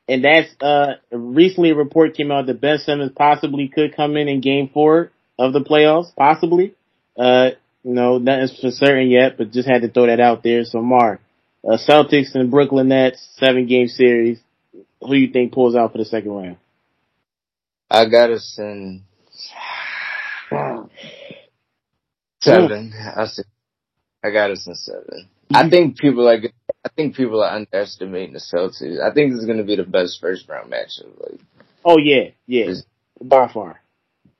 And that's uh recently a report came out that Ben Simmons possibly could come in in Game Four of the playoffs, possibly. Uh, you know, nothing's for certain yet, but just had to throw that out there. So, Mark, uh, Celtics and Brooklyn Nets, seven game series. Who you think pulls out for the second round? I got us in seven. I said, I got us in seven. I think people are. I think people are underestimating the Celtics. I think this is going to be the best first round matchup. Like, Oh yeah, yeah, by far,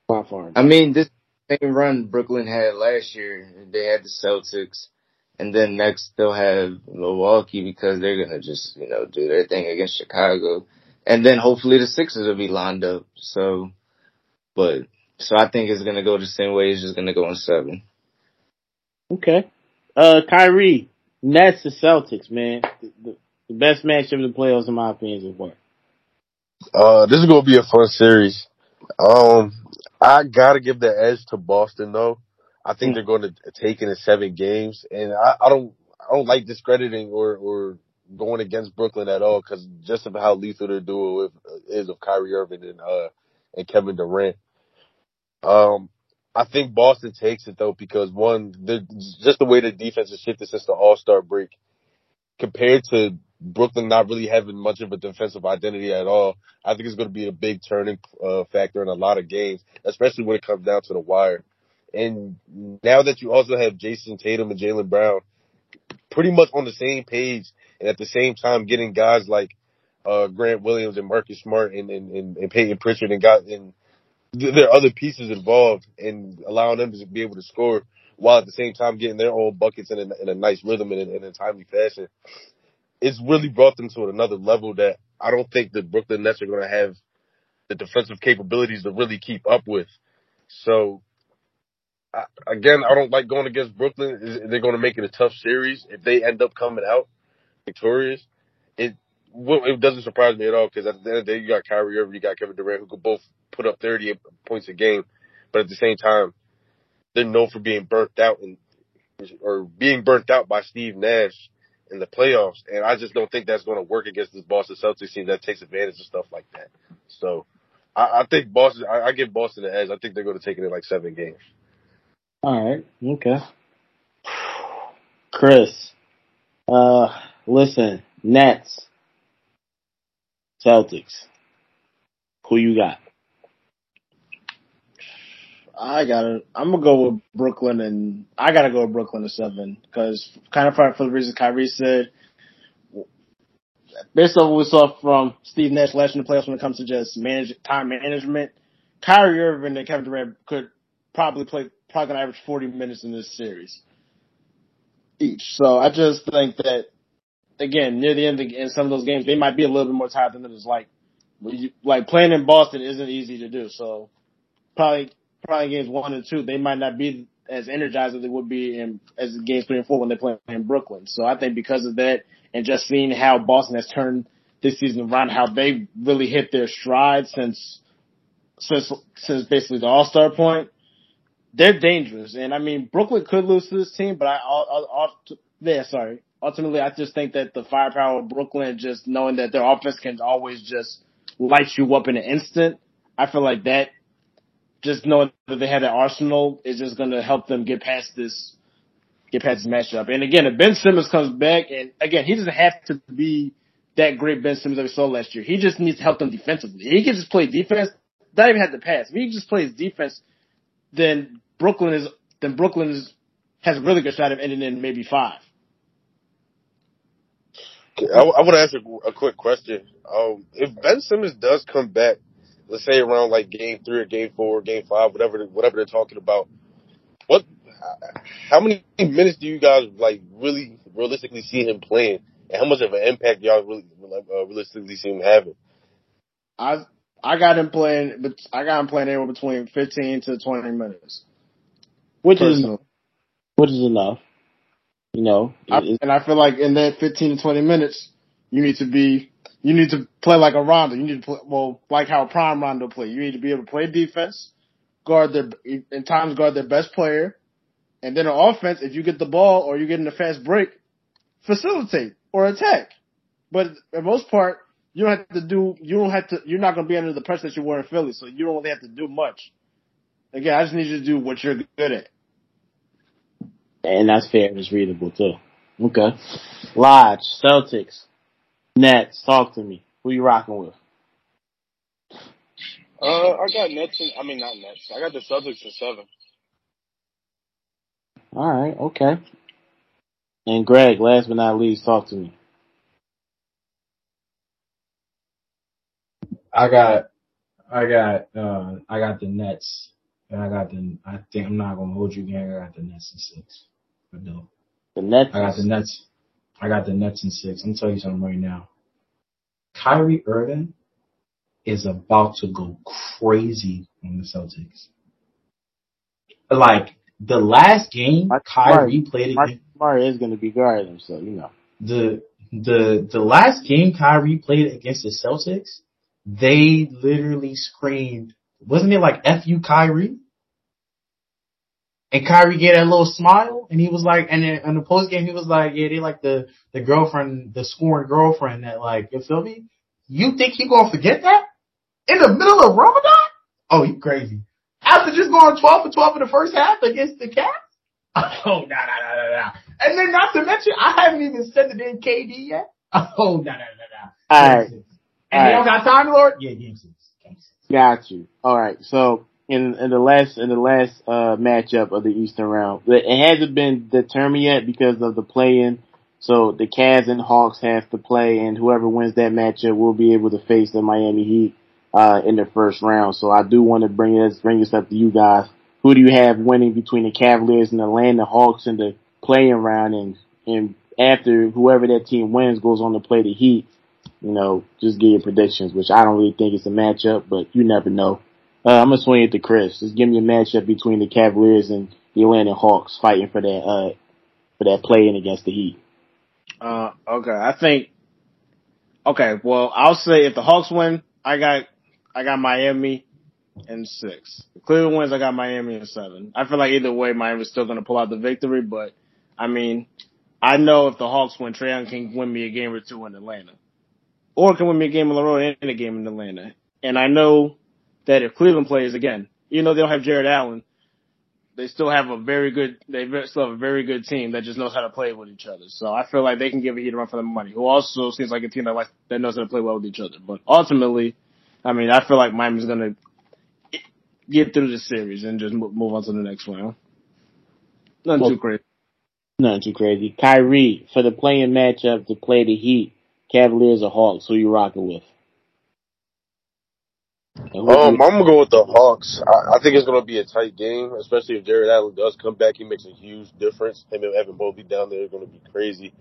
by far. I mean, this same run Brooklyn had last year. They had the Celtics, and then next they'll have Milwaukee because they're gonna just you know do their thing against Chicago, and then hopefully the Sixers will be lined up. So, but so I think it's gonna go the same way. It's just gonna go in seven. Okay. Uh, Kyrie, Nets and Celtics, man. The, the, the best matchup of the playoffs, in my opinion, is what? Uh, this is gonna be a fun series. Um, I gotta give the edge to Boston though. I think Mm. they're going to take it in seven games, and I, I don't, I don't like discrediting or or going against Brooklyn at all because just of how lethal their duo is, is of Kyrie Irving and uh and Kevin Durant. Um, I think Boston takes it though because one, just the way the defense has shifted since the All Star break, compared to Brooklyn not really having much of a defensive identity at all. I think it's going to be a big turning uh, factor in a lot of games, especially when it comes down to the wire. And now that you also have Jayson Tatum and Jaylen Brown pretty much on the same page, and at the same time getting guys like uh, Grant Williams and Marcus Smart and, and, and, and Payton Pritchard and got and th- there are other pieces involved and allowing them to be able to score while at the same time getting their own buckets in a, in a nice rhythm and in, in a timely fashion. It's really brought them to another level that I don't think the Brooklyn Nets are going to have the defensive capabilities to really keep up with. So Again, I don't like going against Brooklyn. They're going to make it a tough series. If they end up coming out victorious, it it doesn't surprise me at all because at the end of the day, you got Kyrie Irving, you got Kevin Durant, who could both put up 30 points a game, but at the same time, they're known for being burnt out and or being burnt out by Steve Nash in the playoffs, and I just don't think that's going to work against this Boston Celtics team that takes advantage of stuff like that. So. I, think Boston. I, I give Boston the edge. I think they're going to take it in like seven games. All right. Okay. Chris, uh, listen, Nets, Celtics. Who you got? I gotta, I'm gonna go with Brooklyn and I gotta go with Brooklyn to seven because kind of for the reason Kyrie said, based on what we saw from Steve Nash last in the playoffs when it comes to just manage time management, Kyrie Irving and Kevin Durant could probably play probably gonna average 40 minutes in this series each. So I just think that again near the end of, in some of those games they might be a little bit more tired than others. Like like playing in Boston isn't easy to do. So probably probably games one and two they might not be as energized as they would be in as games three and four when they play in Brooklyn. So I think because of that and just seeing how Boston has turned this season around, how they really hit their stride since since since basically the All Star point, they're dangerous. And I mean, Brooklyn could lose to this team, but I, I, I yeah, sorry. Ultimately, I just think that the firepower of Brooklyn, just knowing that their offense can always just light you up in an instant, I feel like that, just knowing that they have an arsenal is just going to help them get past this, get past this matchup. And again, if Ben Simmons comes back, and again, he doesn't have to be that great Ben Simmons that we saw last year. He just needs to help them defensively. He can just play defense. Not even have to pass. If he just plays defense, then Brooklyn is then Brooklyn is, has a really good shot of ending in maybe five. I, I want to ask a, a quick question. Um, if Ben Simmons does come back, let's say around like game three or game four, or game five, whatever whatever they're talking about, what, how many minutes do you guys like really realistically see him playing, and how much of an impact y'all really uh, realistically see him having? I I got him playing, but I got him playing anywhere between fifteen to twenty minutes, which is which is enough. You know, I, and I feel like in that 15 to 20 minutes, you need to be, you need to play like a Rondo. You need to play, well, like how a Prime Rondo play. You need to be able to play defense, guard their, in times guard their best player, and then on offense, if you get the ball or you get in a fast break, facilitate or attack. But for the most part, you don't have to do, you don't have to, you're not going to be under the pressure that you were in Philly, so you don't really have to do much. Again, I just need you to do what you're good at. And that's fair. It's readable too. Okay. Lodge, Celtics, Nets. Talk to me. Who you rocking with? Uh, I got Nets. And, I mean, not Nets. I got the Celtics for seven. All right. Okay. And Greg, last but not least, talk to me. I got, I got, uh, I got the Nets, and I got the. I think I'm not gonna hold you again. I got the Nets in six. The Nets. I got the Nets. I got the Nets in six. I'm tell you something right now. Kyrie Irving is about to go crazy on the Celtics. Like the last game Mark, Kyrie Mark, played Mark, Mark is going to be guarding him, so you know. The the the last game Kyrie played against the Celtics, they literally screamed, wasn't it like "F you, Kyrie"? And Kyrie gave that little smile, and he was like, and then in the post game, he was like, yeah, they like the the girlfriend, the scoring girlfriend that like, you feel me? You think he gonna forget that in the middle of Ramadan? Oh, you crazy? After just going twelve for twelve in the first half against the Cavs? Oh, nah, nah, nah, nah, nah. And then not to mention, I haven't even said the name KD yet. Oh, nah, nah, nah, nah. All right. And All you don't got time, Lord? Yeah, game six. Got you. All right. So in in the last in the last uh matchup of the Eastern round. It hasn't been determined yet because of the play-in. So the Cavs and Hawks have to play, and whoever wins that matchup will be able to face the Miami Heat uh in the first round. So I do want to bring this bring this up to you guys. Who do you have winning between the Cavaliers and the Atlanta Hawks in the play-in round? And and after whoever that team wins goes on to play the Heat, you know, just give your predictions, which I don't really think it's a matchup, but you never know. Uh, I'm gonna swing it to Chris. Just give me a matchup between the Cavaliers and the Atlanta Hawks fighting for that uh for that play in against the Heat. Uh, okay, I think. Okay, well, I'll say if the Hawks win, I got I got Miami in six. If Cleveland wins, I got Miami in seven. I feel like either way, Miami's still going to pull out the victory. But I mean, I know if the Hawks win, Trae Young can win me a game or two in Atlanta, or can win me a game in the road and a game in Atlanta. And I know that if Cleveland plays again, even though they don't have Jarrett Allen, they still have a very good, they still have a very good team that just knows how to play with each other. So I feel like they can give a Heat run for the money. Who also seems like a team that likes, that knows how to play well with each other. But ultimately, I mean, I feel like Miami's gonna. get through the series and just move on to the next round. Nothing Well- too crazy. Nothing too crazy. Kyrie, for the playing matchup to play the Heat, Cavaliers or Hawks, who you rocking with? Um, I'm gonna go with the Hawks. I, I think it's gonna be a tight game, especially if Jarrett Allen does come back. He makes a huge difference. Him and Evan Mobley down there are gonna be crazy,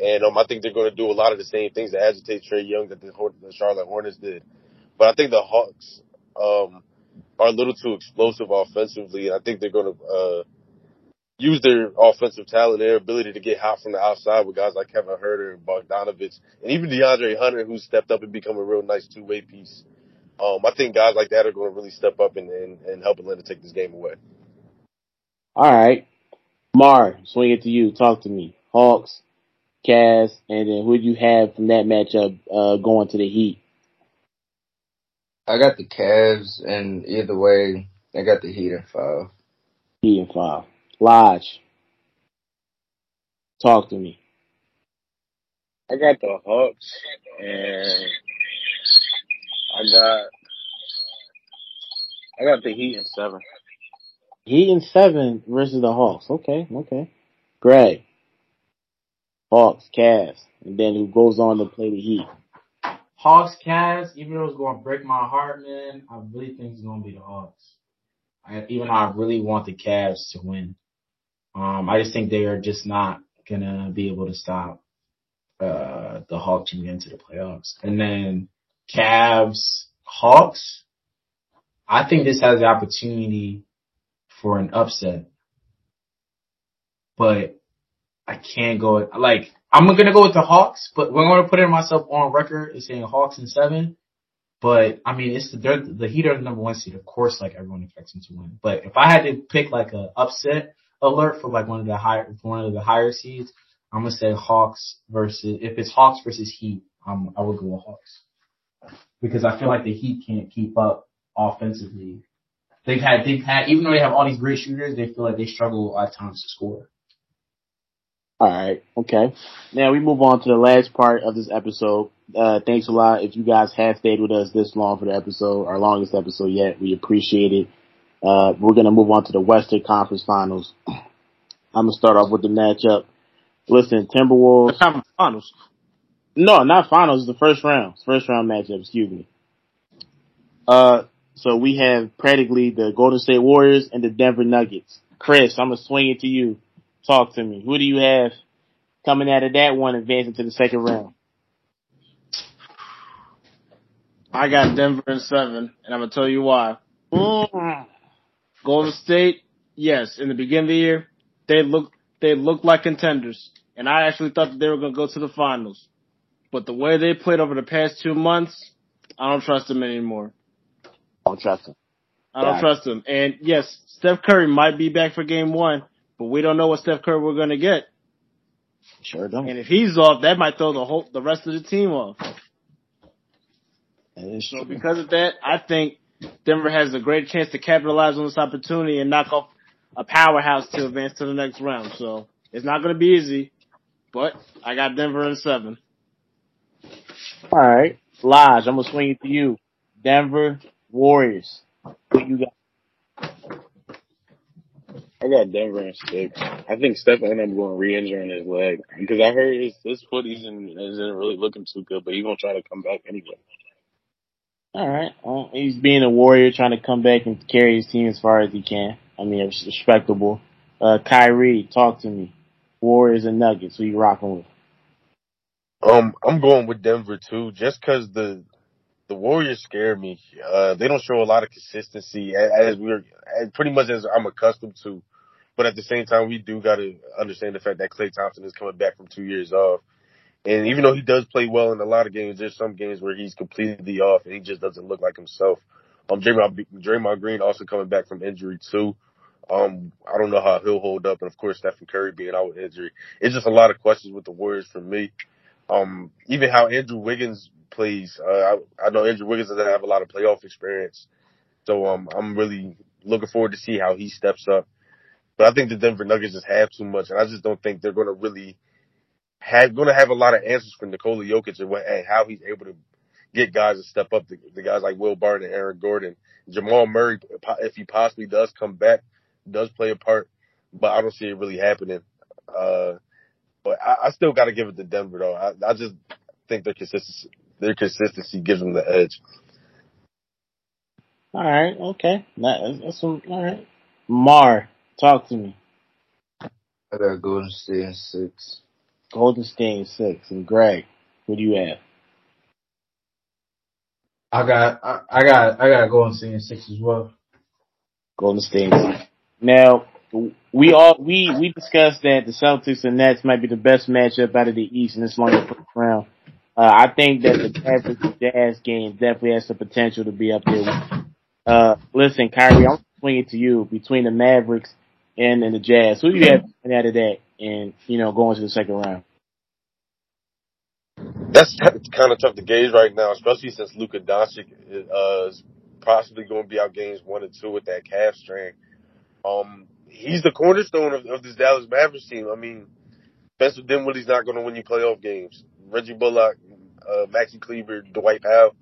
and um, I think they're gonna do a lot of the same things that agitate Trae Young that the, the Charlotte Hornets did. But I think the Hawks um are a little too explosive offensively, and I think they're gonna uh use their offensive talent, their ability to get hot from the outside with guys like Kevin Huerter and Bogdanovich, and even De'Andre Hunter, who's stepped up and become a real nice two way piece. Um, I think guys like that are going to really step up and, and, and help Atlanta take this game away. All right. Mar, swing it to you. Talk to me. Hawks, Cavs, and then who do you have from that matchup uh, going to the Heat? I got the Cavs, and either way, I got the Heat in five. Heat and five. Lodge, talk to me. I got the Hawks, and I got I got the Heat in seven. Heat and seven versus the Hawks. Okay, okay. Greg, Hawks, Cavs, and then who goes on to play the Heat? Hawks, Cavs, even though it's going to break my heart, man, I really think it's going to be the Hawks. I, even though I really want the Cavs to win. Um, I just think they are just not to be able to stop, uh, the Hawks from getting to the playoffs. And then Cavs, Hawks, I think this has the opportunity for an upset. But I can't go, like, I'm gonna go with the Hawks, but we're gonna put it myself on record as saying Hawks in seven. But I mean, it's the they're, the Heat are the number one seed, of course. Like everyone expects them to win. But if I had to pick like a upset alert for like one of the higher one of the higher seeds, I'm gonna say Hawks versus if it's Hawks versus Heat, um, I would go with Hawks because I feel like the Heat can't keep up offensively. They've had they've had even though they have all these great shooters, they feel like they struggle at times to score. All right, okay. Now we move on to the last part of this episode. Uh, thanks a lot if you guys have stayed with us this long for the episode, our longest episode yet. We appreciate it. Uh, we're gonna move on to the Western Conference Finals. I'm gonna start off with the matchup. Listen, Timberwolves. Conference finals. No, not finals. It's the first round. It's First round matchup. Excuse me. Uh, so we have practically the Golden State Warriors and the Denver Nuggets. Chris, I'm gonna swing it to you. Talk to me. Who do you have coming out of that one, advancing to the second round? I got Denver in seven, and I'm gonna tell you why. Mm. Golden State, yes, in the beginning of the year, they look they looked like contenders, and I actually thought that they were gonna go to the finals. But the way they played over the past two months, I don't trust them anymore. I don't trust them. I don't it. trust them. And yes, Steph Curry might be back for game one, but we don't know what Steph Curry we're gonna get. Sure don't. And if he's off, that might throw the whole the rest of the team off. So because of that, I think Denver has a great chance to capitalize on this opportunity and knock off a powerhouse to advance to the next round. So it's not going to be easy, but I got Denver in seven. All right, Lodge, I'm gonna swing it to you. Denver Warriors. Who you got? I got Denver in six. I think Steph ended up going re-injuring his leg because I heard his his foot isn't isn't really looking too good, but he's gonna try to come back anyway. All right. Well, he's being a warrior, trying to come back and carry his team as far as he can. I mean, it's respectable. Uh, Kyrie, talk to me. Warriors and Nuggets. Who you rocking with? Um, I'm going with Denver too, just because the the Warriors scare me. Uh, they don't show a lot of consistency as, we're as pretty much as I'm accustomed to. But at the same time, we do got to understand the fact that Klay Thompson is coming back from two years off. And even though he does play well in a lot of games, there's some games where he's completely off and he just doesn't look like himself. Um, Draymond, Draymond Green also coming back from injury too. Um, I don't know how he'll hold up, and of course Stephen Curry being out with injury. It's just a lot of questions with the Warriors for me. Um, even how Andrew Wiggins plays. Uh, I, I know Andrew Wiggins doesn't have a lot of playoff experience, so um, I'm really looking forward to see how he steps up. But I think the Denver Nuggets just have too much, and I just don't think they're going to really have going to have a lot of answers for Nikola Jokic and what and how he's able to get guys to step up. The, the guys like Will Barton and Aaron Gordon, Jamal Murray, if he possibly does come back, does play a part, but I don't see it really happening. Uh, but I, I still got to give it to Denver though. I, I just think their consistency, their consistency gives them the edge. All right, okay, that, that's some, all right. Mar, talk to me. I got Golden State in six. Golden State six, and Greg, what do you have? I got, I, I got, I got Golden State in six as well. Golden State. Now, we all we we discussed that the Celtics and Nets might be the best matchup out of the East in this long first round. Uh, I think that the Mavericks Jazz game definitely has the potential to be up there. Uh, listen, Kyrie, I'm swinging to you between the Mavericks and, and the Jazz. Who do you have out of that and, you know, going to the second round? That's kind of tough to gauge right now, especially since Luka Doncic uh, is possibly going to be out games one and two with that calf strain. Um, he's the cornerstone of, of this Dallas Mavericks team. I mean, Spencer Dinwiddie's not going to win you playoff games. Reggie Bullock, uh, Maxi Kleber, Dwight Powell,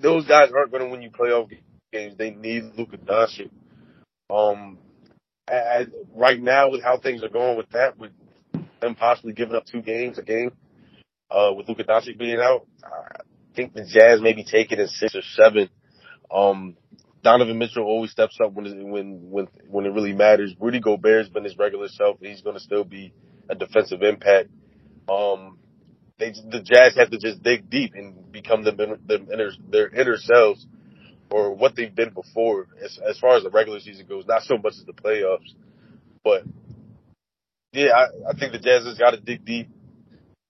those guys aren't going to win you playoff games. They need Luka Doncic. Um, right now, with how things are going with that, with them possibly giving up two games a game, uh, with Luka Doncic being out, I think the Jazz maybe take it in six or seven. Um, Donovan Mitchell always steps up when when when when it really matters. Rudy Gobert's been his regular self. He's going to still be a defensive impact. Um, they the Jazz have to just dig deep and become them inner, their inner selves or what they've been before. As as far as the regular season goes, not so much as the playoffs, but yeah, I, I think the Jazz has got to dig deep,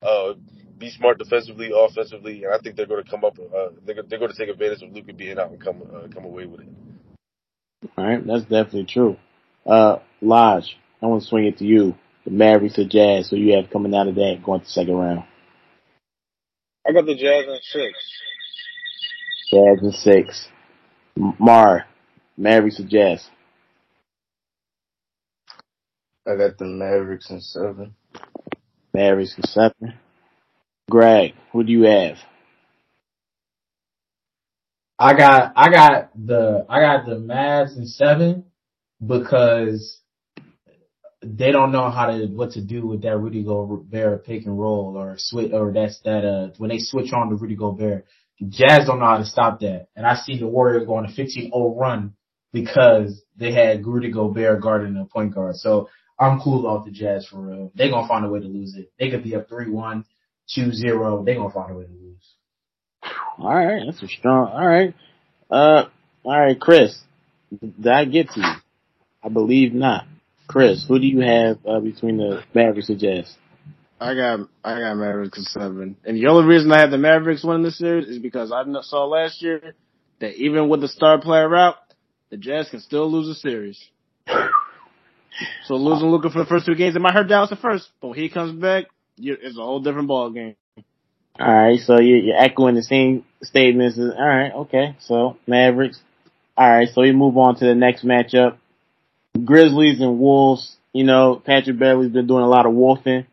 uh, be smart defensively, offensively, and I think they're going to come up. Uh, they're, they're going to take advantage of Luka being out and come uh, come away with it. All right, that's definitely true. Uh, Lodge, I want to swing it to you. The Mavericks or Jazz, so you have coming out of that going to second round. I got the Jazz in six. Jazz in six. Mar, Mavericks or Jazz? I got the Mavericks in seven. Mavericks in seven. Greg, who do you have? I got I got the I got the Mavs in seven because they don't know how to what to do with that Rudy Gobert pick and roll or switch or that's that uh when they switch on to Rudy Gobert. Jazz don't know how to stop that. And I see the Warriors going a 15-0 run because they had Rudy Gobert guarding the point guard. So I'm cool off the Jazz for real. They're gonna find a way to lose it. They could be up 3-1, 2-0. They're gonna find a way to lose. All right, that's a strong. All right, uh, all right, Chris. Did I get to you? I believe not. Chris, who do you have uh, between the Mavericks and Jazz? I got I got Mavericks in seven, and the only reason I have the Mavericks winning this series is because I saw last year that even with the star player out, the Jazz can still lose a series. So losing Luka for the first two games, it might hurt Dallas at first, but when he comes back, it's a whole different ball game. All right, so you're, you're echoing the same statements. All right, okay. So Mavericks. All right, so we move on to the next matchup. Grizzlies and Wolves. You know, Patrick Beverley's been doing a lot of wolfing.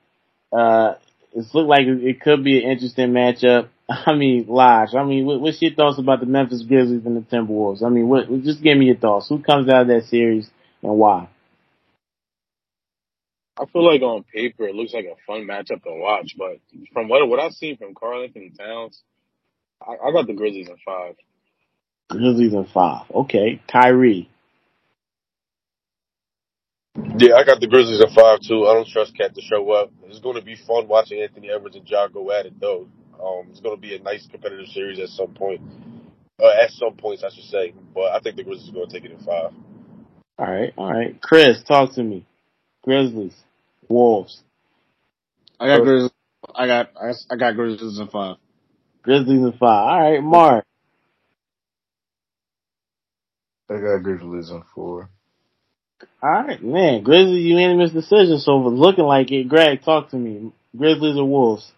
Uh, it's looked like it could be an interesting matchup. I mean, Lodge. I mean, what, what's your thoughts about the Memphis Grizzlies and the Timberwolves? I mean, what, just give me your thoughts. Who comes out of that series and why? I feel like on paper it looks like a fun matchup to watch, but from what what I've seen from Karl-Anthony Towns, I, I got the Grizzlies in five. Grizzlies in five. Okay, Kyrie. Yeah, I got the Grizzlies at five too. I don't trust Cat to show up. It's going to be fun watching Anthony Edwards and Ja go at it though. Um, it's going to be a nice competitive series at some point. Uh, at some points, I should say. But I think the Grizzlies are going to take it in five. All right, all right. Chris, talk to me. Grizzlies, Wolves. I got Grizzlies. I got I got Grizzlies in five. Grizzlies in five. All right, Mark. I got Grizzlies in four. All right, man. Grizzlies unanimous decision, so if it's looking like it, Greg, talk to me. Grizzlies or Wolves?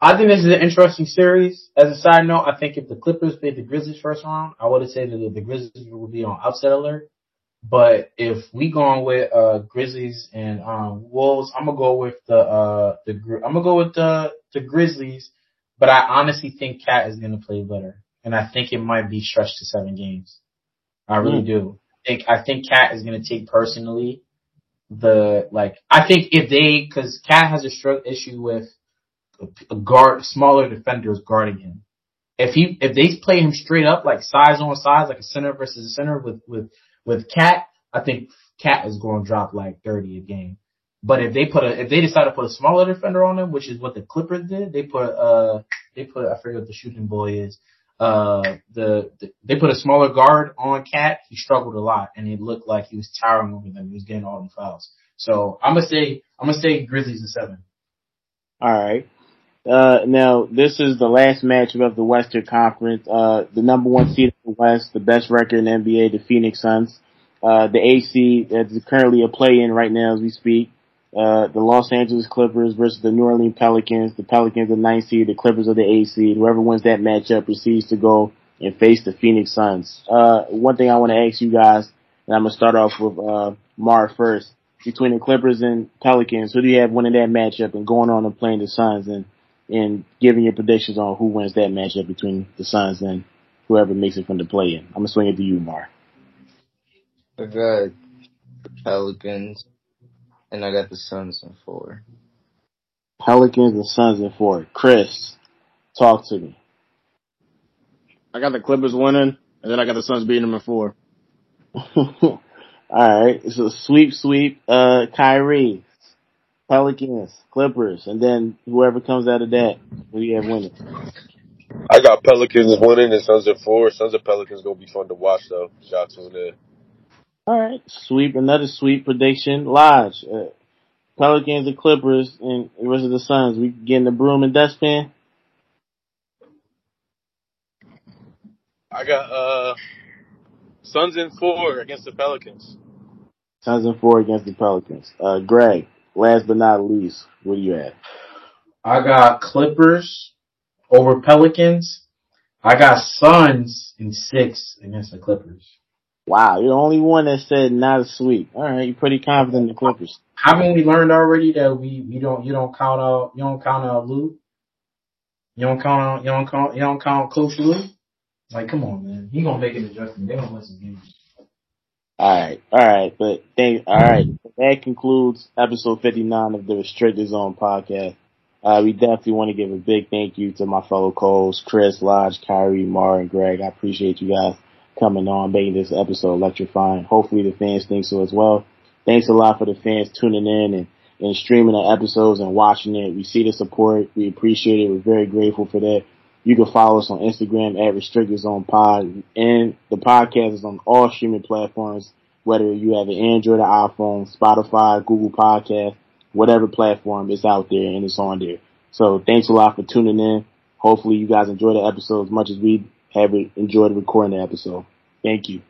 I think this is an interesting series. As a side note, I think if the Clippers played the Grizzlies first round, I would have said that the Grizzlies would be on upset alert. But if we going with uh Grizzlies and um Wolves, I'm gonna go with the uh the I'm gonna go with the the Grizzlies but I honestly think Cat is to play better, and I think it might be stretched to seven games. I really Mm. do. I think I think Cat is to take personally the like. I think if they because Cat has a strong issue with a, a guard smaller defenders guarding him. If he if they play him straight up like size on size like a center versus a center with with with Cat, I think Cat is going to drop like thirty a game. But if they put a, if they decide to put a smaller defender on him, which is what the Clippers did, they put, uh, they put, I forget what the shooting boy is. Uh, the, the they put a smaller guard on Cat. He struggled a lot, and it looked like he was towering over them. He was getting all the fouls. So I'm gonna say, I'm gonna say Grizzlies in seven. All right. Uh, now this is the last matchup of the Western Conference. Uh, the number one seed in the West, the best record in NBA, the Phoenix Suns. Uh, the AC that's currently a play-in right now as we speak. Uh, the Los Angeles Clippers versus the New Orleans Pelicans. The Pelicans are the ninth seed, the Clippers are the eighth seed. Whoever wins that matchup proceeds to go and face the Phoenix Suns. Uh, one thing I want to ask you guys, and I'm gonna start off with uh, Mar first. Between the Clippers and Pelicans, who do you have winning that matchup and going on and playing the Suns and and giving your predictions on who wins that matchup between the Suns and whoever makes it from the play-in? I'm gonna swing it to you, Mar. The Pelicans, and I got the Suns in four. Pelicans and Suns in four. Chris, talk to me. I got the Clippers winning, and then I got the Suns beating them in four. All right, so sweep, sweep. Uh, Kyrie, Pelicans, Clippers, and then whoever comes out of that, who do you have winning? I got Pelicans winning and Suns at four. Suns and Pelicans gonna be fun to watch though. Y'all tune in. All right, sweep. Another sweep prediction. Lodge, uh, Pelicans and Clippers, and the rest of the Suns. We getting the broom and dustpan. I got uh Suns in four against the Pelicans. Suns and four against the Pelicans. Uh, Greg, last but not least, what do you have? I got Clippers over Pelicans. I got Suns in six against the Clippers. Wow, you're the only one that said not a sweep. All right, you're pretty confident in the Clippers. Haven't we learned already that we, we don't you don't count out you don't count out Lue? You don't count out you don't count you don't count Coach Lue? Like come on man. He gonna make an adjustment. They gonna win some games. All right, all right, but thank. All right, that concludes episode 59 of the Restricted Zone podcast. Uh, we definitely want to give a big thank you to my fellow co-hosts, Chris, Lodge, Kyrie, Mar, and Greg. I appreciate you guys coming on, making this episode electrifying. Hopefully the fans think so as well. Thanks a lot for the fans tuning in and, and streaming the episodes and watching it. We see the support. We appreciate it. We're very grateful for that. You can follow us on Instagram at Restricted Zone Pod, and the podcast is on all streaming platforms, whether you have an Android or iPhone, Spotify, Google Podcast, whatever platform is out there and it's on there. So thanks a lot for tuning in. Hopefully you guys enjoy the episode as much as we have enjoyed recording the episode. Thank you.